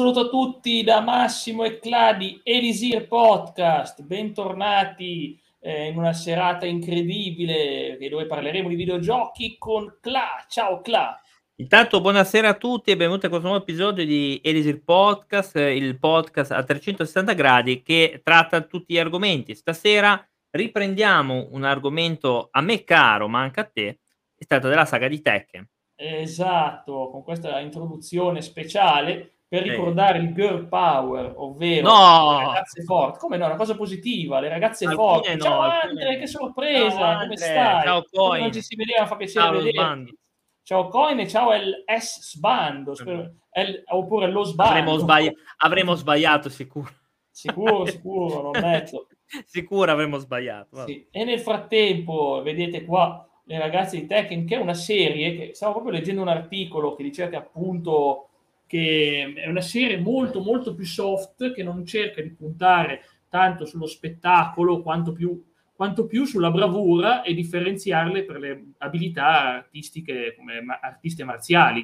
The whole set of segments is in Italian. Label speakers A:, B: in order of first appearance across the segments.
A: Saluto a tutti da Massimo e Cladi, Elisir Podcast, bentornati eh, in una serata incredibile dove parleremo di videogiochi con Cla. Ciao Cla.
B: Intanto buonasera a tutti e benvenuti a questo nuovo episodio di Elisir Podcast, il podcast a 360 gradi che tratta tutti gli argomenti. Stasera riprendiamo un argomento a me caro, ma anche a te, si tratta della saga di Tekken.
A: Esatto, con questa introduzione speciale per ricordare il girl power, ovvero
B: no!
A: le ragazze forti. Come no? Una cosa positiva, le ragazze
B: Alcune
A: forti.
B: no,
A: ciao
B: alcune
A: Andre, che sorpresa,
B: Ciao,
A: come
B: Andre.
A: stai?
B: Ciao, Coin.
A: non ci si vedeva, fa piacere
B: Ciao. Sbando.
A: Ciao Coin e ciao il S Sbando, spero- el- oppure lo Sbando.
B: Avremo, sbagli- avremo sbagliato sicuro.
A: Sicuro, sicuro, non metto.
B: sicuro avremo sbagliato.
A: Sì. E nel frattempo, vedete qua le ragazze di Tekken, che è una serie che stavo proprio leggendo un articolo che diceva che appunto che è una serie molto molto più soft che non cerca di puntare tanto sullo spettacolo quanto più, quanto più sulla bravura e differenziarle per le abilità artistiche come ma- artiste marziali.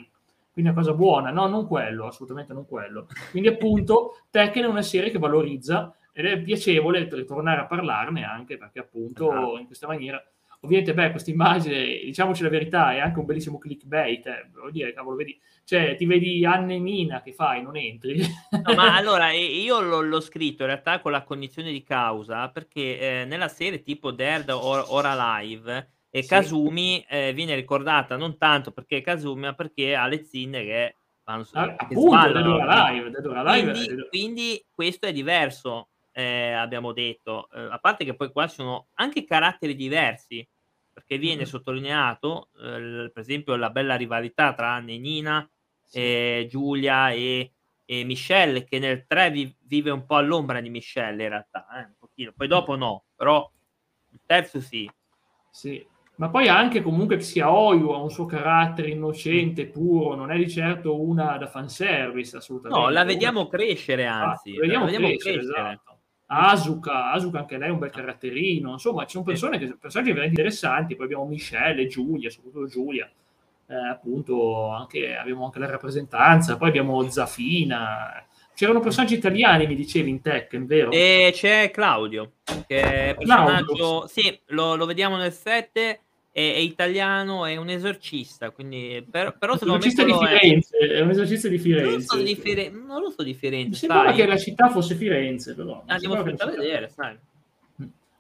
A: Quindi è una cosa buona, no, non quello, assolutamente non quello. Quindi appunto Tekken è una serie che valorizza ed è piacevole ritornare a parlarne anche perché appunto
B: Esatto.
A: in questa maniera ovviamente beh questa immagine diciamoci la verità è anche un bellissimo clickbait eh, voglio dire cavolo vedi cioè ti vedi Anna e Nina che fai non entri.
B: No, ma allora eh, io l'ho, l'ho scritto in realtà con la cognizione di causa perché eh, nella serie tipo Dead or, or Alive e
A: Sì.
B: Kazumi eh, viene ricordata non tanto perché Kazumi ma perché ha le zinne che vanno su
A: Ah, appunto Dead or Alive Dead or Alive
B: quindi, quindi questo è diverso eh, abbiamo detto Eh, a parte che poi qua sono anche caratteri diversi perché viene
A: Mhm.
B: sottolineato eh, per esempio la bella rivalità tra Anna e Nina
A: Sì.
B: Giulia e, e Michelle che nel 3 vi- vive un po' all'ombra di Michelle in realtà eh, un pochino. poi dopo no però il terzo sì
A: Sì, ma poi anche comunque che sia Oyu ha un suo carattere innocente, puro, non è di certo una da fanservice, assolutamente.
B: no la vediamo crescere anzi
A: Ah, vediamo
B: la vediamo
A: crescere,
B: crescere.
A: esatto. Asuka, Asuka anche lei è un bel caratterino, insomma ci sono persone che, personaggi veramente interessanti, poi abbiamo Michelle e Giulia, soprattutto Giulia, eh, appunto anche, abbiamo anche la rappresentanza, poi abbiamo Zafina, c'erano personaggi italiani mi dicevi in Tekken, vero?
B: E c'è Claudio, che è
A: Claudio.
B: personaggio, sì, lo, lo vediamo nel 7, è, è italiano, è un esorcista, quindi, per- però me
A: esorcista di
B: quello è-
A: Firenze, è un esorcista di
B: Non
A: Firenze.
B: so di Fire- non lo so di
A: Mi
B: Firenze,
A: sembrava
B: sai?
A: che la città fosse Firenze, però. mi
B: Andiamo a vedere, sai.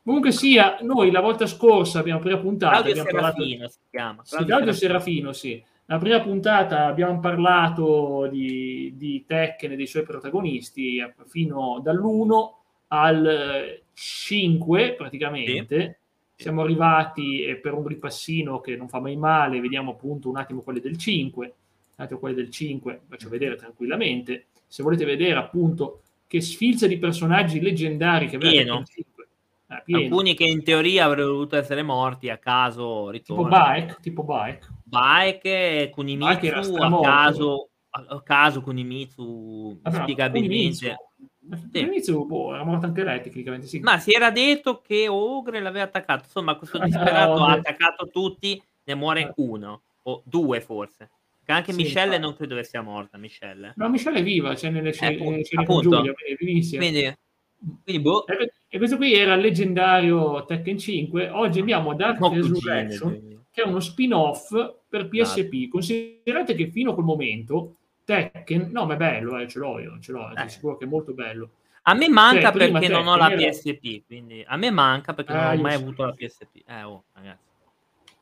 A: Comunque sia, noi la volta scorsa abbiamo prima puntata
B: Claudio
A: abbiamo parlato
B: Serafino si chiama.
A: Sì, Claudio Serafino, sì. La prima puntata abbiamo parlato di, di Tekken e dei suoi protagonisti fino dall'1 al 5 praticamente.
B: Sì.
A: Siamo arrivati per un ripassino che non fa mai male, vediamo appunto un attimo quelli del 5. Un attimo quelli del 5, faccio vedere tranquillamente. Se volete vedere appunto che sfilza di personaggi leggendari che aveva
B: Pieno.
A: Tekken 5. Eh, pieno.
B: Alcuni che in teoria avrebbero dovuto essere morti a caso
A: Tipo
B: ritornano.
A: Baek, tipo Baek.
B: Baek,
A: Baek
B: Kunimitsu, a
A: stramorto.
B: caso, a a caso Kunimitsu,
A: Vabbè, ma
B: spiegabilmente.
A: All'inizio, all'inizio, boh, era morto anche lei tecnicamente, sì.
B: Ma si era detto che Ogre l'aveva attaccato. Insomma, questo disperato
A: Ah,
B: ha attaccato tutti, ne muore
A: Eh.
B: uno o due forse. Che anche
A: Sì,
B: Michelle
A: infatti.
B: non credo che sia morta, Michelle.
A: No, Michelle è viva, c'è nelle scene,
B: appunto,
A: nelle scene con
B: appunto.
A: Giulia, è vivissima.
B: Quindi, quindi boh,
A: E e questo qui era il leggendario Tekken 5. Oggi andiamo a Dark
B: no,
A: Resurrection, che è uno spin-off per
B: Esatto.
A: PSP. Considerate che fino a quel momento Tekken, no, ma è bello, eh, ce l'ho io, ce l'ho,
B: Eh.
A: sono sicuro che è molto bello.
B: A me manca
A: Cioè,
B: perché non ho la PSP, quindi a me manca perché non
A: Ah,
B: ho
A: io
B: mai
A: sì.
B: avuto la PSP. Eh, oh, ragazzi.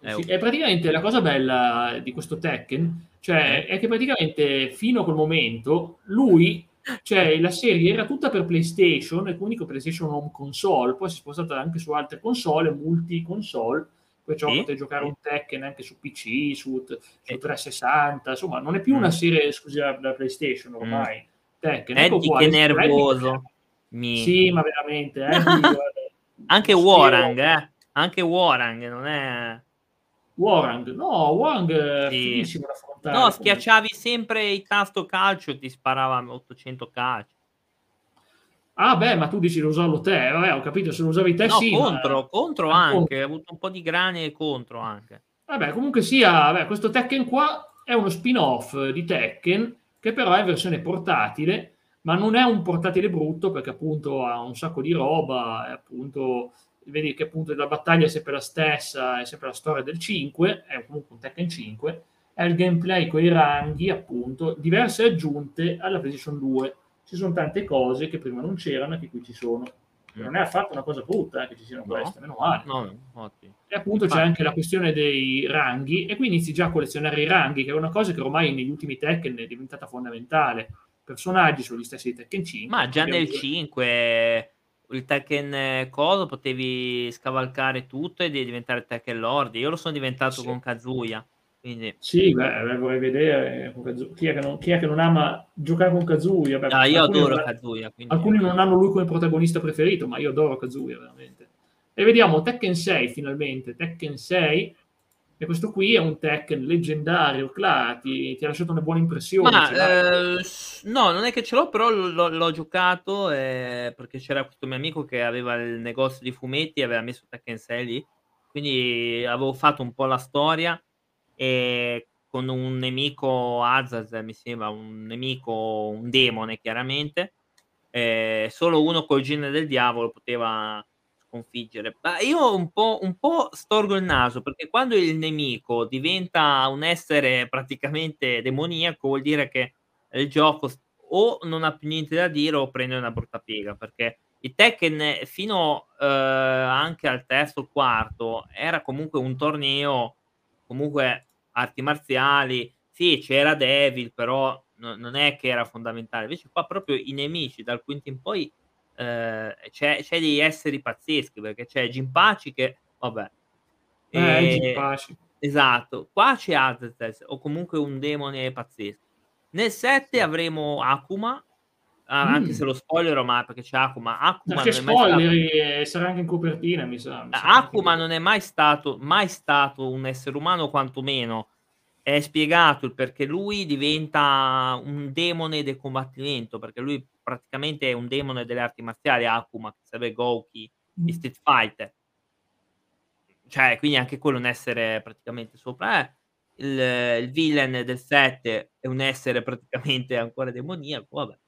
B: Eh,
A: Sì,
B: oh.
A: e praticamente la cosa bella di questo Tekken, cioè,
B: Eh.
A: è che praticamente fino a quel momento lui, cioè la serie era tutta per PlayStation e quindi con PlayStation Home Console, poi si è spostata anche su altre console, multi console, perciò
B: Sì,
A: potete giocare un Tekken anche su PC, su, su
B: Sì.
A: 360, insomma non è più
B: Mm.
A: una serie esclusiva da PlayStation ormai. Tekken, ecco
B: Eddie,
A: qua,
B: che
A: Eddie-
B: nervoso. Mi-
A: Sì, ma veramente, Eddie, guarda,
B: Anche
A: spero-
B: Warang, eh. Anche Warang, non è...
A: Warang, no, Warang è
B: Sì.
A: fighissimo da affrontare.
B: No, schiacciavi sempre il tasto calcio e ti sparava 800 calci.
A: Ah, beh, ma tu dici di usarlo te, vabbè, ho capito, se lo usavi te
B: No,
A: sì. ma-
B: contro, contro
A: Ah,
B: anche.
A: contro.
B: Ho avuto un po' di grani e contro anche.
A: Vabbè, comunque sia, vabbè, questo Tekken qua è uno spin-off di Tekken che però è versione portatile, ma non è un portatile brutto perché appunto ha un sacco di roba, appunto vedi che appunto la battaglia è sempre la stessa, è sempre la storia del 5, è comunque un Tekken 5, è il gameplay con i ranghi, appunto, diverse aggiunte alla PlayStation 2. Ci sono tante cose che prima non c'erano e che qui ci sono. Non è affatto una cosa brutta eh, che ci siano no. queste, meno male. No, e appunto c'è anche la questione dei ranghi, e qui inizi già a collezionare i ranghi, che è una cosa che ormai negli ultimi Tekken è diventata fondamentale. Personaggi sono gli stessi di Tekken 5.
B: Ma già nel 5 il Tekken eh, Coso potevi scavalcare tutto e diventare Tekken Lord. Io lo sono diventato sì. con Kazuya. Quindi...
A: Sì, beh, vorrei vedere chi è, non, chi è, che non, ama giocare con Kazuya. Beh,
B: ah, io adoro non, Kazuya. Quindi...
A: Alcuni non hanno lui come protagonista preferito, ma io adoro Kazuya veramente. E vediamo Tekken 6 finalmente. Tekken 6 e questo qui è un Tekken leggendario, Clara, ti, ti ha lasciato una buona impressione.
B: Ma, eh, no, non è che ce l'ho, però l'ho, l'ho giocato eh, perché c'era questo mio amico che aveva il negozio di fumetti e aveva messo Tekken 6 lì, quindi avevo fatto un po' la storia e con un nemico Azaz, mi sembra, un nemico, un demone chiaramente, eh, solo uno col gene del diavolo poteva sconfiggere. Ma io un po', un po' storgo il naso perché quando il nemico diventa un essere praticamente demoniaco, vuol dire che il gioco o non ha più niente da dire o prende una brutta piega perché il Tekken fino eh, anche al terzo quarto era comunque un torneo comunque arti marziali sì c'era Devil però no, non è che era fondamentale. Invece qua proprio i nemici dal quinto in poi eh, c'è, c'è degli esseri pazzeschi perché c'è Gimpaci che vabbè
A: eh,
B: esatto qua c'è Azetes o comunque un demone pazzesco. Nel 7 avremo Akuma ah, mm. anche se lo spoiler ma perché c'è Akuma Akuma
A: perché spoileri stato... sarà anche in copertina mi sa, mi sa
B: Akuma non è mai stato mai stato un essere umano quantomeno è spiegato il perché lui diventa un demone del combattimento, perché lui praticamente è un demone delle arti marziali, Akuma, che serve Gouki, di mm. Street Fighter. Cioè, quindi anche quello è un essere praticamente sopra. Eh, il, il villain del 7 è un essere praticamente ancora demoniaco, vabbè.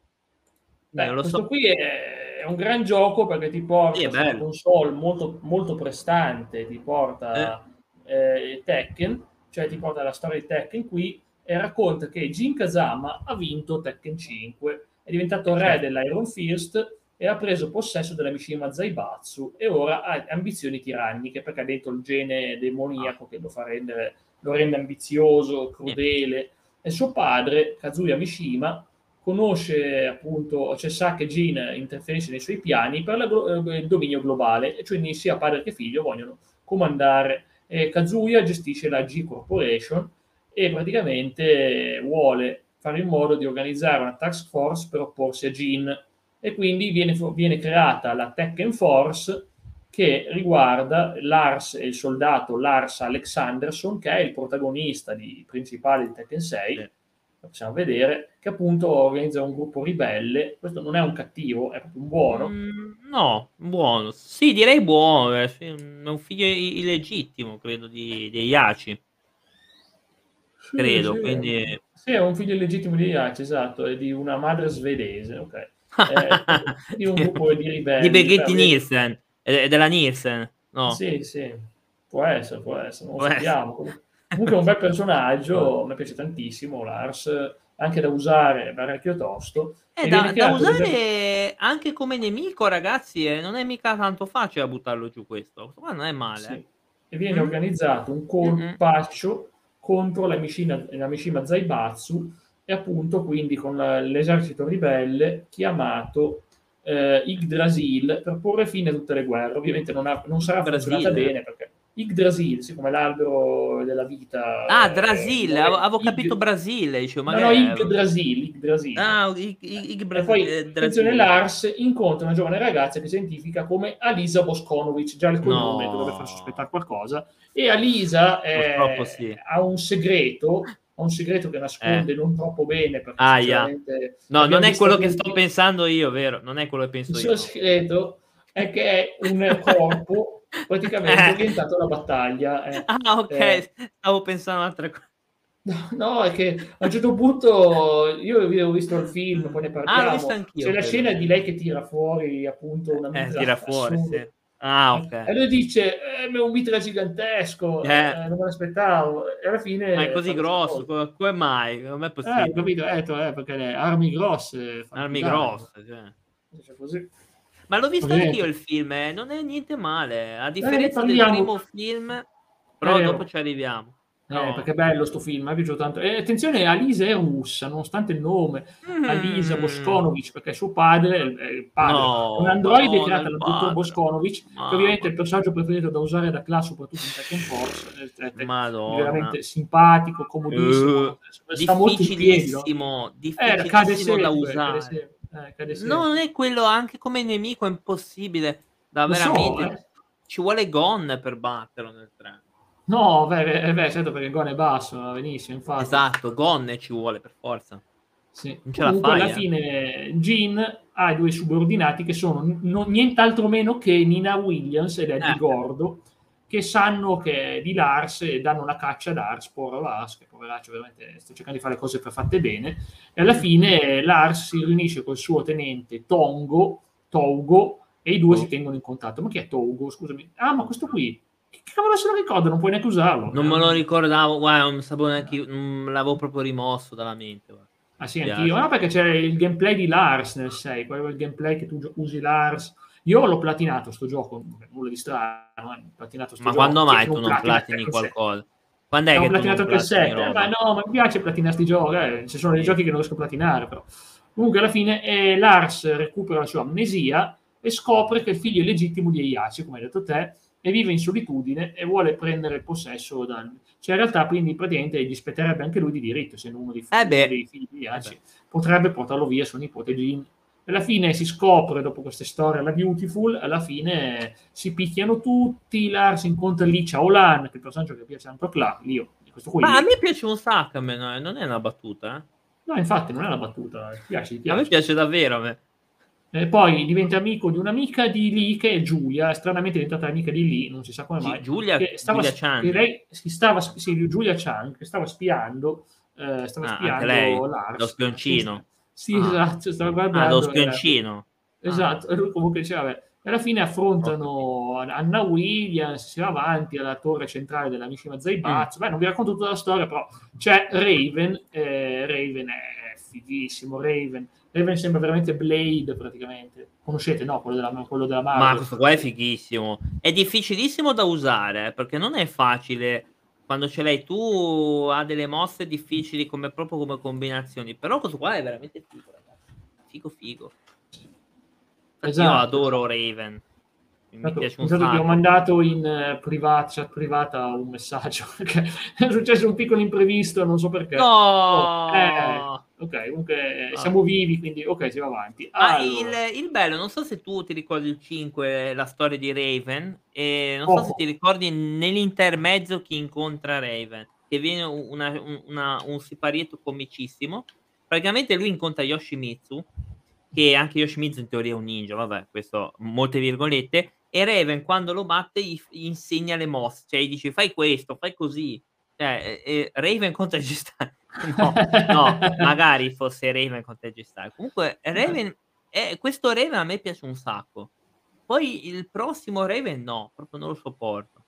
A: Beh, questo so. qui è, un gran gioco perché ti porta sì, una console molto, molto prestante, ti porta eh. Eh, Tekken, cioè ti porta la storia di Tekken qui e racconta che Jin Kazama ha vinto Tekken 5, è diventato re certo. dell'Iron Fist e ha preso possesso della Mishima Zaibatsu e ora ha ambizioni tiranniche perché ha dentro il gene demoniaco ah. che lo fa rendere lo rende ambizioso, crudele e suo padre Kazuya Mishima conosce appunto, cioè sa che Jin interferisce nei suoi piani per la, eh, il dominio globale, e cioè sia padre che figlio vogliono comandare. Eh, Kazuya gestisce la G Corporation e praticamente vuole fare in modo di organizzare una task force per opporsi a Jin e quindi viene, viene creata la Tekken Force che riguarda Lars e il soldato Lars Alexanderson che è il protagonista di, principale di Tekken 6 lo possiamo vedere, che appunto organizza un gruppo ribelle. Questo non è un cattivo, è proprio un buono. Mm,
B: no, buono. Sì, direi buono. Eh. È un figlio illegittimo, credo, di, di Iaci. Sì, credo, sì. quindi...
A: Sì, è un figlio illegittimo di Iaci, esatto, è di una madre svedese, ok. È di un gruppo di ribelli.
B: Di Beghetti Nielsen, è della Nielsen, no?
A: Sì, sì, può essere, può essere, non lo sappiamo. Comunque è un bel personaggio, mi piace tantissimo Lars, anche da usare parecchio tosto.
B: Eh, da, da usare delle... anche come nemico, ragazzi, eh, non è mica tanto facile a buttarlo giù questo. Questo non è male. Sì. Eh.
A: E viene mm. organizzato un colpaccio mm-hmm. contro la Mishima, la Mishima Zaibatsu e appunto quindi con la, l'esercito ribelle chiamato eh, Yggdrasil per porre fine a tutte le guerre. Ovviamente non, ha, non sarà funzionata bene perché Yggdrasil, sì, come l'albero della vita.
B: Ah, Drasil, eh, avevo capito Ig... Brasile. Dicevo,
A: no, no, Yggdrasil, Yggdrasil.
B: Ah, Ig, Ig,
A: e poi, eh, attenzione, Lars incontra una giovane ragazza che si identifica come Alisa Boskonovic, già il cognome no. dovrebbe far sospettare qualcosa. E Alisa eh, sì. ha un segreto ha un segreto che nasconde eh. non troppo bene. Perché
B: ah, yeah. No, non è quello che sto pensando io, vero? Non è quello che penso
A: il
B: io.
A: Il suo segreto è che è un corpo praticamente eh. orientato alla battaglia.
B: Eh. Ah, ok, eh. stavo pensando a altre cose.
A: No, no, è che a un certo punto io avevo visto il film, poi ne parliamo.
B: Ah, visto anch'io.
A: C'è la
B: credo.
A: scena di lei che tira fuori appunto una
B: Eh,
A: mitra
B: tira fuori, sì. Ah, ok.
A: E lui dice, eh, è un mitra gigantesco,
B: Eh.
A: eh, non me l'aspettavo. E alla fine...
B: Ma è così grosso,
A: cosa.
B: come, come mai? Come è
A: Eh,
B: possibile?
A: capito, eh, to- eh, perché le armi grosse.
B: Armi grosse, cioè.
A: Cioè, così.
B: Ma l'ho visto
A: Ovviamente.
B: anch'io il film, eh, non è niente male. A differenza del
A: parliamo.
B: primo film, però
A: Eh,
B: dopo ci arriviamo.
A: Eh,
B: No.
A: perché è bello sto film, mi è piaciuto tanto. E attenzione, Alisa è russa, nonostante il nome. Alisa
B: Mm.
A: Boskonovic, perché suo padre è il padre.
B: No,
A: un androide
B: Madonna,
A: creato dal dottor. Boskonovic, che ovviamente è il personaggio preferito da usare da classe, soprattutto in Tekken Force. È, veramente simpatico, comodissimo.
B: Eh,
A: sta molto in piedi. no?
B: difficilissimo,
A: Eh,
B: da usare.
A: Sempre, eh.
B: No, non è quello, anche come nemico è impossibile. Da
A: Lo so,
B: veramente
A: eh.
B: ci vuole Gon per batterlo nel 3.
A: No, beh, eh, beh, certo perché Gon è basso, va benissimo, infatti.
B: Esatto, Gon ci vuole per forza.
A: Sì.
B: Non ce la
A: Comunque,
B: fai,
A: alla
B: eh.
A: fine Jean ha i due subordinati che sono n- nient'altro meno che Nina Williams ed Eddie
B: Eh.
A: Gordo, che sanno che è di Lars e danno una caccia ad Lars, povero Lars, che poveraccio veramente sta cercando di fare le cose per fatte bene, e alla fine Lars si riunisce col suo tenente Tongo, Togo, e i due
B: Oh.
A: si tengono in contatto. Ma chi è Togo? Scusami. Ah, ma questo qui, che cavolo se lo ricorda? Non puoi neanche usarlo.
B: Non me lo ricordavo, guarda, non sapevo neanche io, non l'avevo proprio rimosso dalla mente. guarda.
A: Ah sì, anch'io. No, perché c'è il gameplay di Lars nel 6, quello il gameplay che tu usi Lars. Io l'ho platinato sto gioco, nulla di strano, eh, platinato sto
B: Ma
A: gioco.
B: quando mai tu non platini
A: il 7?
B: qualcosa? Quando è
A: Ho
B: che
A: platinato il
B: platini
A: 7, eh,
B: roba?
A: ma no, ma mi piace platinare sti giochi, eh, ci sono dei giochi che non riesco a platinare però. Comunque alla fine eh, Lars recupera la sua amnesia e scopre che il figlio illegittimo di Eiaci, come hai detto te, e vive in solitudine e vuole prendere il possesso dal... Cioè in realtà quindi praticamente gli spetterebbe anche lui di diritto, essendo uno dei figli,
B: Eh
A: dei figli di Eiaci.
B: Eh beh.
A: Potrebbe portarlo via suo nipote Jean. Alla fine si scopre, dopo queste storie alla Beautiful, alla fine si picchiano tutti, Lars incontra lì Chaolan, che è il personaggio che piace a Clark, Lio, questo qui.
B: Ma a me piace un sacco, a me, no, non è una battuta.
A: No, infatti, non è una battuta, ti piace, ti
B: eh. A me
A: piace.
B: piace davvero. A me.
A: E poi diventa amico di un'amica di Lee, che è Giulia, stranamente è diventata amica di Lee, non si sa come mai.
B: Giulia,
A: che stava,
B: Giulia Chan.
A: che lei si stava, sì, Giulia Chan, che stava spiando, eh, stava
B: Ah,
A: spiando Lars.
B: lo spioncino.
A: Sì,
B: Ah.
A: esatto, stava
B: Ah,
A: guardando.
B: lo
A: era-
B: spioncino.
A: Esatto, e lui comunque diceva, vabbè, e alla fine affrontano Anna Williams, si va avanti alla torre centrale dell'amicissima Zaibaz. Beh, non vi racconto tutta la storia, però c'è Raven, eh, Raven è fighissimo, Raven. Raven sembra veramente Blade praticamente. Conoscete, no? Quello della, quello della Marvel.
B: Ma questo qua è fighissimo. È difficilissimo da usare, perché non è facile. Quando ce l'hai tu ha delle mosse difficili come proprio come combinazioni. Però questo qua è veramente figo, ragazzi. Figo figo.
A: Esatto.
B: Io adoro Raven. Mi
A: Tanto-
B: piace un
A: intanto ti ho mandato in eh, privat- chat privata un messaggio perché è successo un piccolo imprevisto, non so perché.
B: No!
A: Oh, eh, ok, comunque eh,
B: Ah.
A: siamo vivi, quindi ok, si va avanti.
B: Ma
A: Allora,
B: il, il bello, non so se tu ti ricordi il 5, la storia di Raven, e non
A: Oh.
B: so se ti ricordi nell'intermezzo chi incontra Raven, che viene una- un- una- un siparietto comicissimo. Praticamente lui incontra Yoshimitsu, che anche Yoshimitsu in teoria è un ninja, vabbè, questo molte virgolette, e Raven quando lo batte gli, gli insegna le mosse, cioè gli dice fai questo, fai così. Cioè, Raven contro G-Star. No, no, magari fosse Raven contro G-Star. Comunque, Raven, eh, questo Raven a me piace un sacco. Poi il prossimo Raven no, proprio non lo sopporto.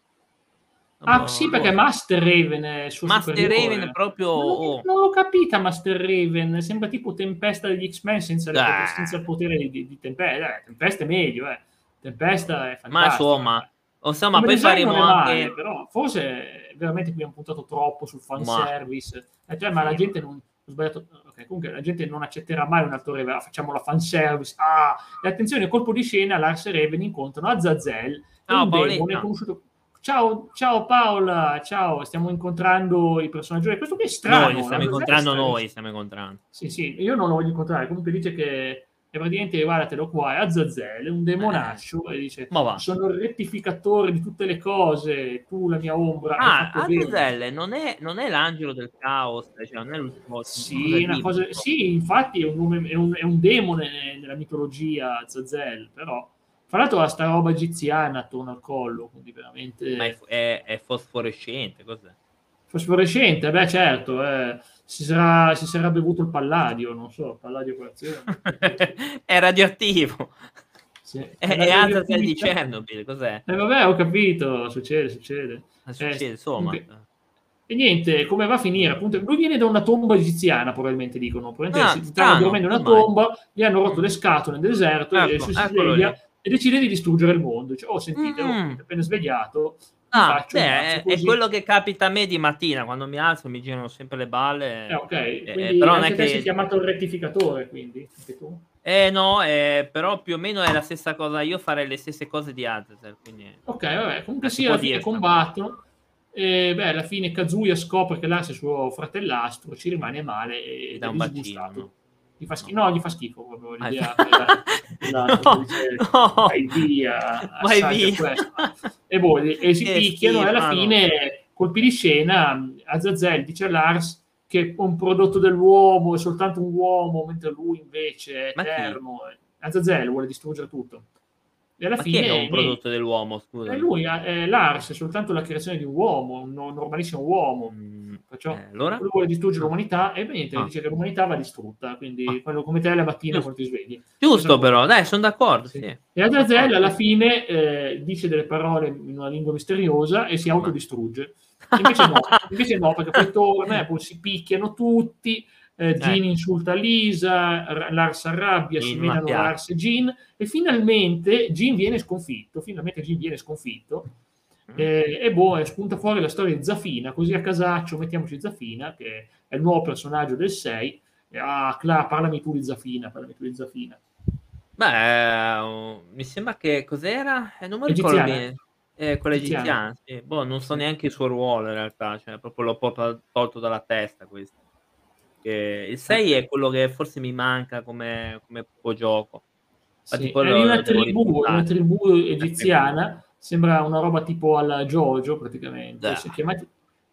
B: Non
A: Ah
B: lo-
A: sì, perché Master Raven è il suo
B: Master
A: superiore.
B: Raven proprio...
A: Non, l'ho-
B: oh,
A: non l'ho capita Master Raven, sembra tipo Tempesta degli X-Men senza, senza il potere di, di Tempesta. Eh, Tempesta è meglio, eh. Tempesta è fantastico.
B: ma insomma, insomma
A: Come
B: poi faremo
A: male,
B: anche...
A: però forse veramente qui hanno puntato troppo sul
B: Ma-
A: fanservice. Eh, cioè, ma la gente non... ho sbagliato- ok, comunque la gente non accetterà mai un attore facciamo la fanservice. Ah e attenzione colpo di scena Lars e Raven incontrano Azazel un demone conosciuto. Ciao ciao Paola ciao stiamo incontrando i personaggi. Questo qui è strano
B: Noi, stiamo incontrando noi, stiamo incontrando.
A: sì sì io non lo voglio incontrare. Comunque dice che è praticamente guardatelo qua è Azazel è un demonaccio e dice sono il rettificatore di tutte le cose tu la mia ombra
B: Ah,
A: fatto bene."
B: Azazel non è, non è l'angelo del caos, cioè non è l'ultimo...
A: Sì, una cosa- sì, infatti è un, nome- è un- è un demone nella mitologia Azazel, però fra l'altro ha sta roba egiziana attorno al collo, quindi veramente...
B: Ma è, è- è fosforescente, cos'è?
A: Fosforescente, beh certo, eh, si, sarà, si sarà bevuto il palladio, non so, palladio colazione.
B: è radioattivo.
A: Sì.
B: È, è Azazel di Chernobyl, cos'è?
A: Eh vabbè, ho capito, succede, succede.
B: Ah, succede,
A: Eh,
B: insomma.
A: comunque- E niente, come va a finire? Appunto, lui viene da una tomba egiziana, probabilmente dicono. Probabilmente
B: Ah,
A: si stava dormendo in una tomba, gli hanno rotto le scatole nel deserto e
B: Ecco,
A: si
B: eccolo
A: sveglia e decide di distruggere il mondo. Dice, oh, sentite,
B: Mm.
A: appena svegliato,
B: Ah, beh, è, è quello che capita a me di mattina, quando mi alzo mi girano sempre le balle.
A: Eh, ok,
B: Eh, però non è che-
A: sei chiamato il rettificatore, quindi, anche tu?
B: Eh no, eh, però più o meno è la stessa cosa, io farei le stesse cose di Azazel, quindi...
A: Ok, vabbè, comunque
B: Si
A: sì,
B: può
A: alla fine combattono. E beh, alla fine Kazuya scopre che Lars è suo fratellastro, ci rimane male e
B: dà
A: è
B: un bacino, no?
A: Gli fa schifo, no, gli fa schifo proprio
B: Ah,
A: l'idea
B: fa-
A: che la- esatto,
B: No,
A: dice,
B: no.
A: vai via,
B: Vai via.
A: E, boh, e si
B: Che
A: picchiano e alla fine, colpi di scena, Azazel dice a Lars che è un prodotto dell'uomo, è soltanto un uomo, mentre lui invece è
B: Ma chi?
A: eterno. Azazel vuole distruggere tutto. E alla
B: Ma
A: fine
B: è un prodotto dell'uomo, scusa?
A: Lui, eh, Lars, è soltanto la creazione di un uomo, un normalissimo uomo.
B: Mm,
A: Perciò
B: eh, allora?
A: lui vuole distruggere l'umanità e beh, niente,
B: Ah.
A: dice che l'umanità va distrutta. Quindi,
B: Ah.
A: quello come te la mattina
B: Giusto.
A: quando ti svegli.
B: Giusto
A: Cosa-
B: però, dai, sono d'accordo,
A: Sì.
B: sì.
A: E Azazel alla fine eh, dice delle parole in una lingua misteriosa e si autodistrugge. Invece no, invece no perché poi torna e poi si picchiano tutti. Eh, Jean insulta Lisa, Lars arrabbia, si menano. Lars e Jean e finalmente Jean viene sconfitto. Finalmente Jean viene sconfitto. Eh, e boh, spunta fuori la storia di Zafina, così a casaccio mettiamoci Zafina, che è il nuovo personaggio del 6. E, ah, Cla, parlami tu di Zafina, parlami tu di Zafina.
B: Beh, eh, mi sembra che cos'era? Eh, non mi ricordo bene. Eh, quella
A: Egiziana.
B: sì. Boh, non so neanche il suo ruolo in realtà, cioè proprio l'ho tolto dalla testa questo. Che il 6 è quello che forse mi manca come, come gioco.
A: Sì,
B: quello
A: è una tribù, una tribù egiziana, sembra una roba tipo alla Jojo praticamente. Si chiamati-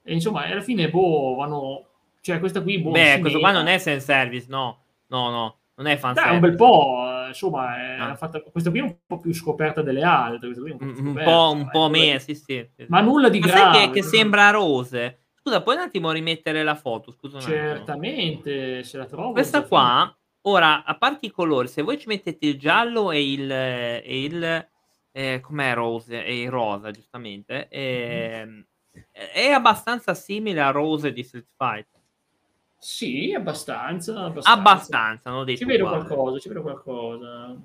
A: e insomma, alla fine, boh, vanno... Cioè, questa qui, boh,
B: Beh, questo qua non è fan service, no. No, no, non è fan
A: Dai, un
B: service.
A: bel po', eh, insomma,
B: Ah.
A: fatta- questa qui è un po' più scoperta delle altre. un po'
B: Un,
A: più
B: un po', un
A: insomma,
B: po'
A: è
B: me,
A: quella-
B: sì, sì. sì.
A: Ma nulla di
B: Ma sai
A: grave.
B: che, che sembra rose? Scusa, puoi un attimo rimettere la foto? Scusa.
A: Certamente, se la trovo.
B: Questa qua, ora, a parte i colori, se voi ci mettete il giallo e il... E il eh, com'è rose? E il rosa, giustamente. ehm, è abbastanza simile a rose di Street Fighter.
A: Sì, abbastanza. Abbastanza.
B: Abbastanza, non
A: Ci vedo
B: uguale.
A: qualcosa, ci vedo qualcosa.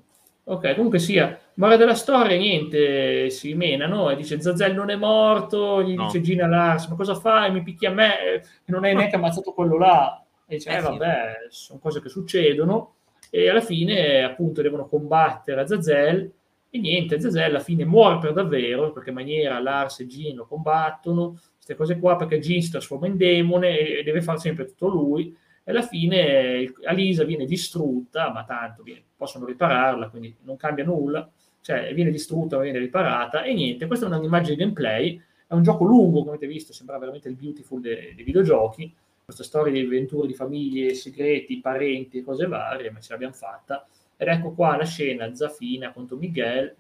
A: Ok, comunque sia, morale della storia, niente, si menano e dice Zazel non è morto, gli
B: No.
A: dice Gina Lars, ma cosa fai? Mi picchi a me, non hai neanche ammazzato quello là. E dice,
B: Eh
A: eh,
B: sì.
A: vabbè, sono cose che succedono. E alla fine, appunto, devono combattere a Zazel e niente, Zazel alla fine muore per davvero, in qualche maniera Lars e Jean lo combattono, queste cose qua, perché Jean si trasforma in demone e deve fare sempre tutto lui e alla fine Alisa viene distrutta, ma tanto viene- possono ripararla, quindi non cambia nulla, cioè viene distrutta, ma viene riparata. E niente, questa è un'immagine di gameplay, è un gioco lungo, come avete visto, sembra veramente il beautiful dei, dei videogiochi, questa storia di avventure di famiglie, segreti, parenti e cose varie, ma ce l'abbiamo fatta. Ed ecco qua la scena, Zafina contro Miguel,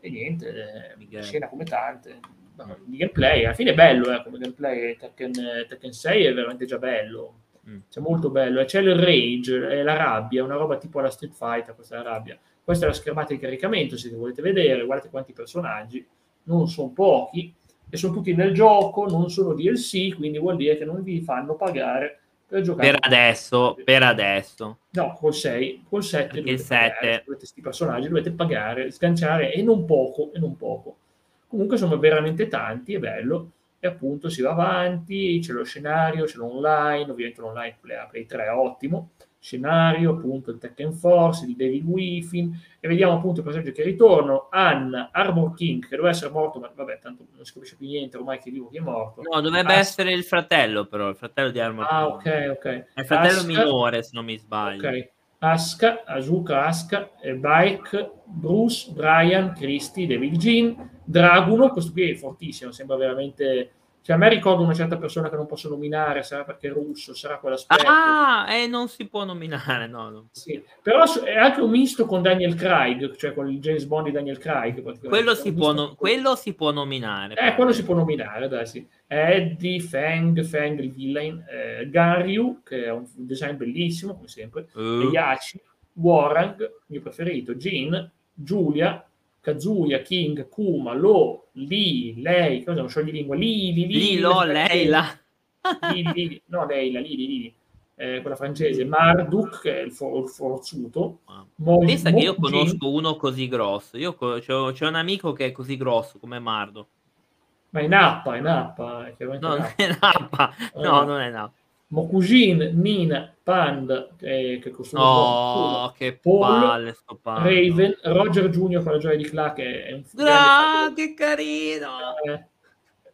A: e niente, eh,
B: Miguel.
A: scena come tante, di gameplay, alla fine è bello, eh, come gameplay, Tekken, Tekken 6 è veramente già bello,
B: Mm.
A: c'è molto bello, e c'è il rage, è la rabbia, una roba tipo alla Street Fighter, questa è la rabbia. Questa è la schermata di caricamento, se volete vedere, guardate quanti personaggi, non sono pochi, e sono tutti nel gioco, non sono DLC, quindi vuol dire che non vi fanno pagare per giocare.
B: Per adesso, per adesso.
A: No, col 6, col 7
B: Perché
A: dovete
B: il
A: pagare,
B: 7.
A: se volete questi personaggi dovete pagare, sganciare e non poco, e non poco. Comunque sono veramente tanti, è bello, e appunto si va avanti, c'è lo scenario, c'è l'online, ovviamente l'online Play, Play 3 è ottimo, scenario, appunto il Tekken Force, il David Wiffin, e vediamo appunto i personaggi che ritornano, Anna, Armor King, che doveva essere morto, ma vabbè, tanto non si capisce più niente, ormai che è vivo, chi è morto.
B: No, dovrebbe
A: Ah,
B: essere il fratello, però, il fratello di Armor
A: Ah,
B: King.
A: ok, ok.
B: È il fratello
A: Asuka-
B: minore, se non mi sbaglio.
A: Ok. Asuka, Asuka, e Bike, Bruce, Brian, Christy, David Jean, Draguno, questo qui è fortissimo, sembra veramente Cioè, a me ricordo una certa persona che non posso nominare, sarà perché è russo, sarà quell'aspetto.
B: Ah, e eh, non si può nominare, no. no.
A: Sì. Però è anche un misto con Daniel Craig, cioè con il James Bond di Daniel Craig.
B: Quello si, può no- quello si può nominare.
A: Eh, quello si può nominare, dai, sì. Eddie, Feng, Feng il villain, eh, Ganryu, che è un design bellissimo, come sempre, uh. Yachi, Warang, mio preferito, Jin, Giulia, Kazuya, King, Kuma, Lo, Li, lei, cosa non di lingua, Li, Li, Li,
B: Li, Lo, lei, la.
A: Li, Li, no, lei, la Li, Li, Li, eh, quella francese, Marduk, che è il, for, il forzuto.
B: Ah. Pensa Mo, che io conosco uno così grosso, io c'ho, c'è un amico che è così grosso come Mardo.
A: Ma è Nappa, è Nappa. È
B: no, non è Nappa, no, eh. non è Nappa.
A: Mokujin, Nina, Pand, eh, che costuma
B: Oh, che Paul, palle sto
A: Raven, Roger Jr. con la gioia di Clark che è un
B: ah, che carino!
A: Eh,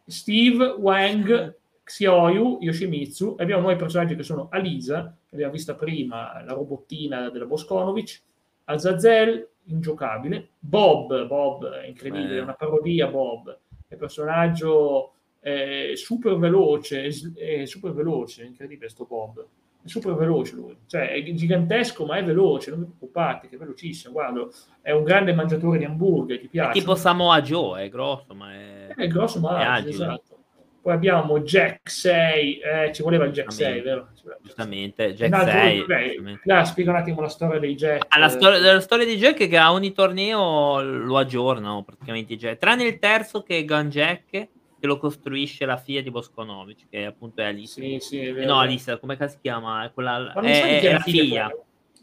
A: Steve, Wang, Xiaoyu, Yoshimitsu e abbiamo nuovi personaggi che sono Alisa, che abbiamo vista prima, la robottina della Boskonovic, Azazel, ingiocabile, Bob, Bob è incredibile, è una parodia Bob, è personaggio è super veloce, è super veloce, incredibile sto Bob. È super veloce lui, cioè è gigantesco ma è veloce, non vi preoccupate, che è velocissimo, guarda, è un grande mangiatore di hamburger, ti piace?
B: È tipo Samoa Joe, è grosso ma è...
A: È grosso ma è agile, esatto. Poi abbiamo Jack 6, eh, ci voleva il Jack 6, vero?
B: Giustamente, Jack no, 6.
A: Là, spiega un attimo la storia dei Jack.
B: Ah, la, storia, la storia di Jack è che a ogni torneo lo aggiornano praticamente Jack, tranne il terzo che è Gun Jack, che lo costruisce la figlia di Bosconovic, che appunto è Alice.
A: Sì, sì, è
B: vero, no, Alice, come si chiama? Quella, è, è, è la figlia.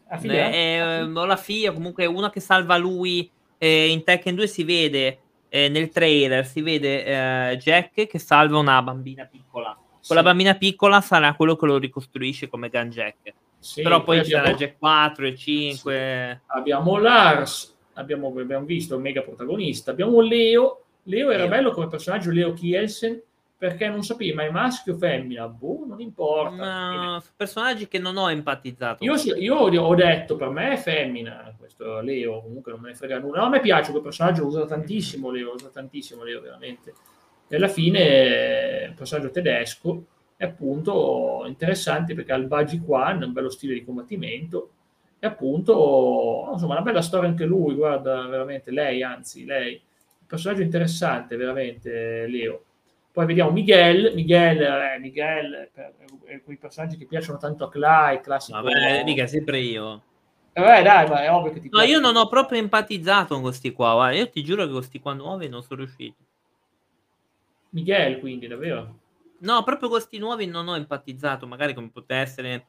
B: La figlia? È, è, la figlia, comunque è una che salva lui. Eh, in Tekken 2 si vede, eh, nel trailer, si vede eh, Jack che salva una bambina piccola. Sì. Quella bambina piccola sarà quello che lo ricostruisce come Gun Jack. Sì, Però poi, poi abbiamo... c'era Jack 4 e 5.
A: Sì. Abbiamo Lars, abbiamo, abbiamo visto il mega protagonista. Abbiamo Leo, Leo era bello come personaggio, Leo Kielsen, perché non sapevi ma è maschio o femmina, boh, non importa.
B: No, personaggi che non ho empatizzato.
A: Io, io, ho detto, per me è femmina, questo Leo, comunque non me ne frega nulla. No, a me piace quel personaggio, lo usa tantissimo Leo, usa tantissimo Leo, veramente. E alla fine è un personaggio tedesco, è appunto interessante perché ha il Baji Quan, un bello stile di combattimento, e appunto, insomma, una bella storia anche lui, guarda, veramente, lei, anzi, lei personaggio interessante, veramente, Leo. Poi vediamo Miguel, Miguel, eh, Miguel è quei personaggi che piacciono tanto a Clay, classico.
B: Vabbè, mica sempre io.
A: Eh, dai, ma è ovvio che ti
B: No, io non ho proprio empatizzato con questi qua, guarda. io ti giuro che questi qua nuovi non sono riusciti.
A: Miguel, quindi, davvero?
B: No, proprio questi nuovi non ho empatizzato, magari come poteva essere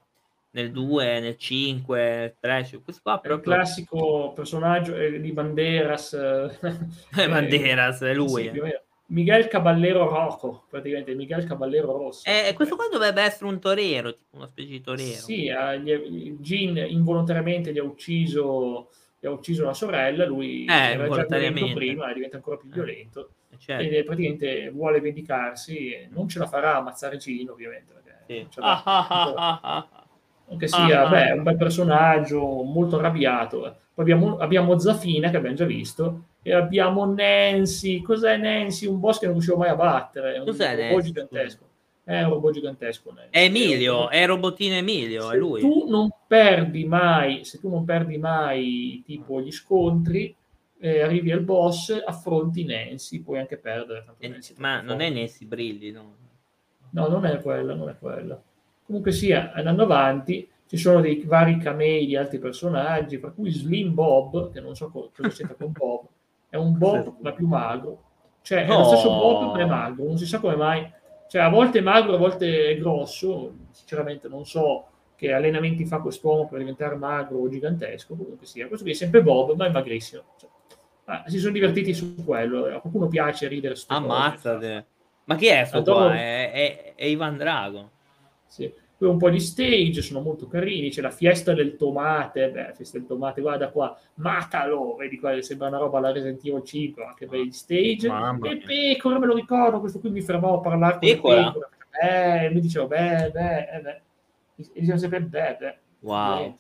B: nel 2, nel 5, nel 3, questo qua
A: proprio... È il classico personaggio eh, di Banderas.
B: Eh, Banderas, è lui. Sì,
A: eh. Miguel Caballero Rocco, praticamente Miguel Caballero Rosso.
B: Eh, questo qua dovrebbe essere un torero, tipo una specie di torero.
A: Sì, eh, Gin involontariamente gli ha ucciso, gli ha ucciso la sorella, lui
B: eh, era già violento
A: prima, diventa ancora più violento. Eh, certo. E praticamente vuole vendicarsi, non ce la farà ammazzare Gin ovviamente. Perché sì. ah, ah, ah, ah che sia ah, beh, un bel personaggio molto arrabbiato. Poi abbiamo, abbiamo, Zafina che abbiamo già visto e abbiamo Nancy. Cos'è Nancy? Un boss che non riuscivo mai a battere. È un
B: Cos'è
A: robot Nancy? gigantesco. È un robot gigantesco. Nancy.
B: È Emilio, è, è Robotino Emilio,
A: se
B: è lui.
A: Tu non perdi mai, se tu non perdi mai tipo gli scontri, eh, arrivi al boss, affronti Nancy, puoi anche perdere.
B: Eh, ma non è Nancy Brilli, no?
A: No, non è quella, non è quella. Comunque sia, andando avanti, ci sono dei vari camei di altri personaggi, fra cui Slim Bob, che non so cosa c'entra con Bob, è un Bob ma più magro. Cioè, è lo stesso Bob ma è magro, non si sa come mai. Cioè, a volte è magro, a volte è grosso. Sinceramente non so che allenamenti fa quest'uomo per diventare magro o gigantesco, comunque sia. Questo qui è sempre Bob, ma è magrissimo. Cioè, ah, si sono divertiti su quello. A qualcuno piace ridere su
B: Ammazzate. Ma chi è? Allora, è, è, è Ivan Drago.
A: Sì. Poi un po' di stage, sono molto carini, c'è la fiesta del tomate, beh, fiesta del tomate, guarda qua, matalo, vedi qua, sembra una roba alla Resident Evil 5, anche bei stage. Mamma e pecora, me lo ricordo, questo qui mi fermavo a parlare con
B: pecora. pecora.
A: Eh, mi dicevo, beh, beh, eh, beh. E diceva sempre, beh, beh.
B: Wow.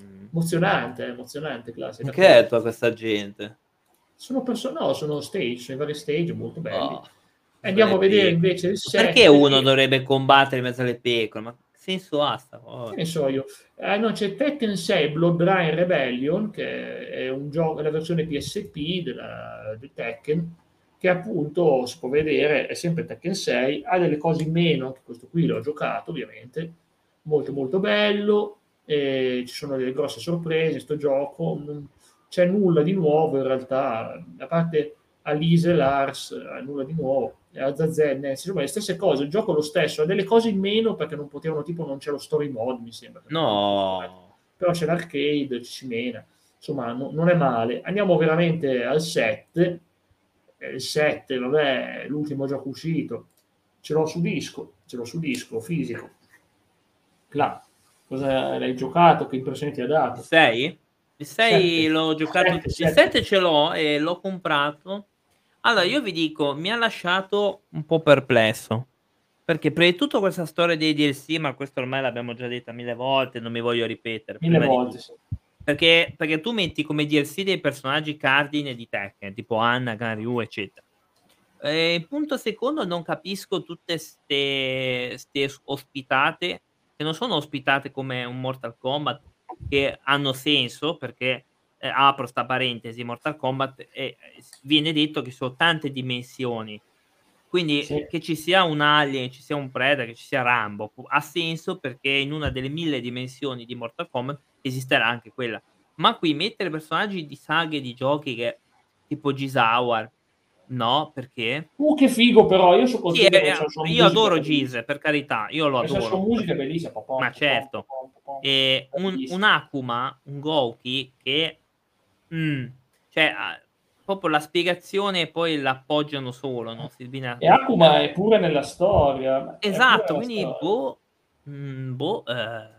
A: Mm. Emozionante, emozionante, classe.
B: Che è tua questa gente?
A: Sono persone, no, sono stage, sono i vari stage molto belli. Oh Andiamo a vedere invece il 7.
B: Perché uno dovrebbe combattere in mezzo alle pecore? Ma senso ha sta
A: cosa? Ne so io. Eh, no, c'è Tekken 6 Bloodline Rebellion, che è un gioco, la versione PSP della, di Tekken, che appunto si può vedere, è sempre Tekken 6, ha delle cose in meno, anche questo qui l'ho giocato ovviamente, molto molto bello, ci sono delle grosse sorprese in sto gioco, non c'è nulla di nuovo in realtà, a parte Alise, Lars, nulla di nuovo, Azazen, insomma le stesse cose, il gioco lo stesso, ha delle cose in meno perché non potevano, tipo non c'è lo story mode mi sembra.
B: No.
A: Però c'è l'arcade, ci si mena, insomma no, non è male. Andiamo veramente al 7, il 7, vabbè, l'ultimo gioco uscito, ce l'ho su disco, ce l'ho su disco fisico. Là, cosa l'hai giocato? Che impressione ti ha dato?
B: 6? Il 6 l'ho giocato, il 7 ce l'ho e l'ho comprato allora, io vi dico, mi ha lasciato un po' perplesso. Perché prima di tutto questa storia dei DLC, ma questo ormai l'abbiamo già detta mille volte, non mi voglio ripetere.
A: Mille volte, sì.
B: Perché, perché, tu metti come DLC dei personaggi cardine di Tekken, tipo Anna, Ganryu, eccetera. E punto secondo, non capisco tutte queste ospitate, che non sono ospitate come un Mortal Kombat, che hanno senso, perché eh, apro sta parentesi, Mortal Kombat, e viene detto che sono tante dimensioni. Quindi sì. che ci sia un Alien, ci sia un Preda, che ci sia Rambo, ha senso perché in una delle mille dimensioni di Mortal Kombat esisterà anche quella. Ma qui mettere personaggi di saghe di giochi che tipo Gisawar, no, perché?
A: Uh, che figo però, io sono
B: sì, eh, Io adoro Gise, per carità, io lo adoro. La
A: sua musica è bellissima,
B: Ma certo. E un, un Akuma, un Gouki che Mm. Cioè, proprio la spiegazione e poi l'appoggiano solo, no?
A: Silvina... E Akuma è pure nella storia.
B: Esatto, quindi storia. boh, mm, boh eh...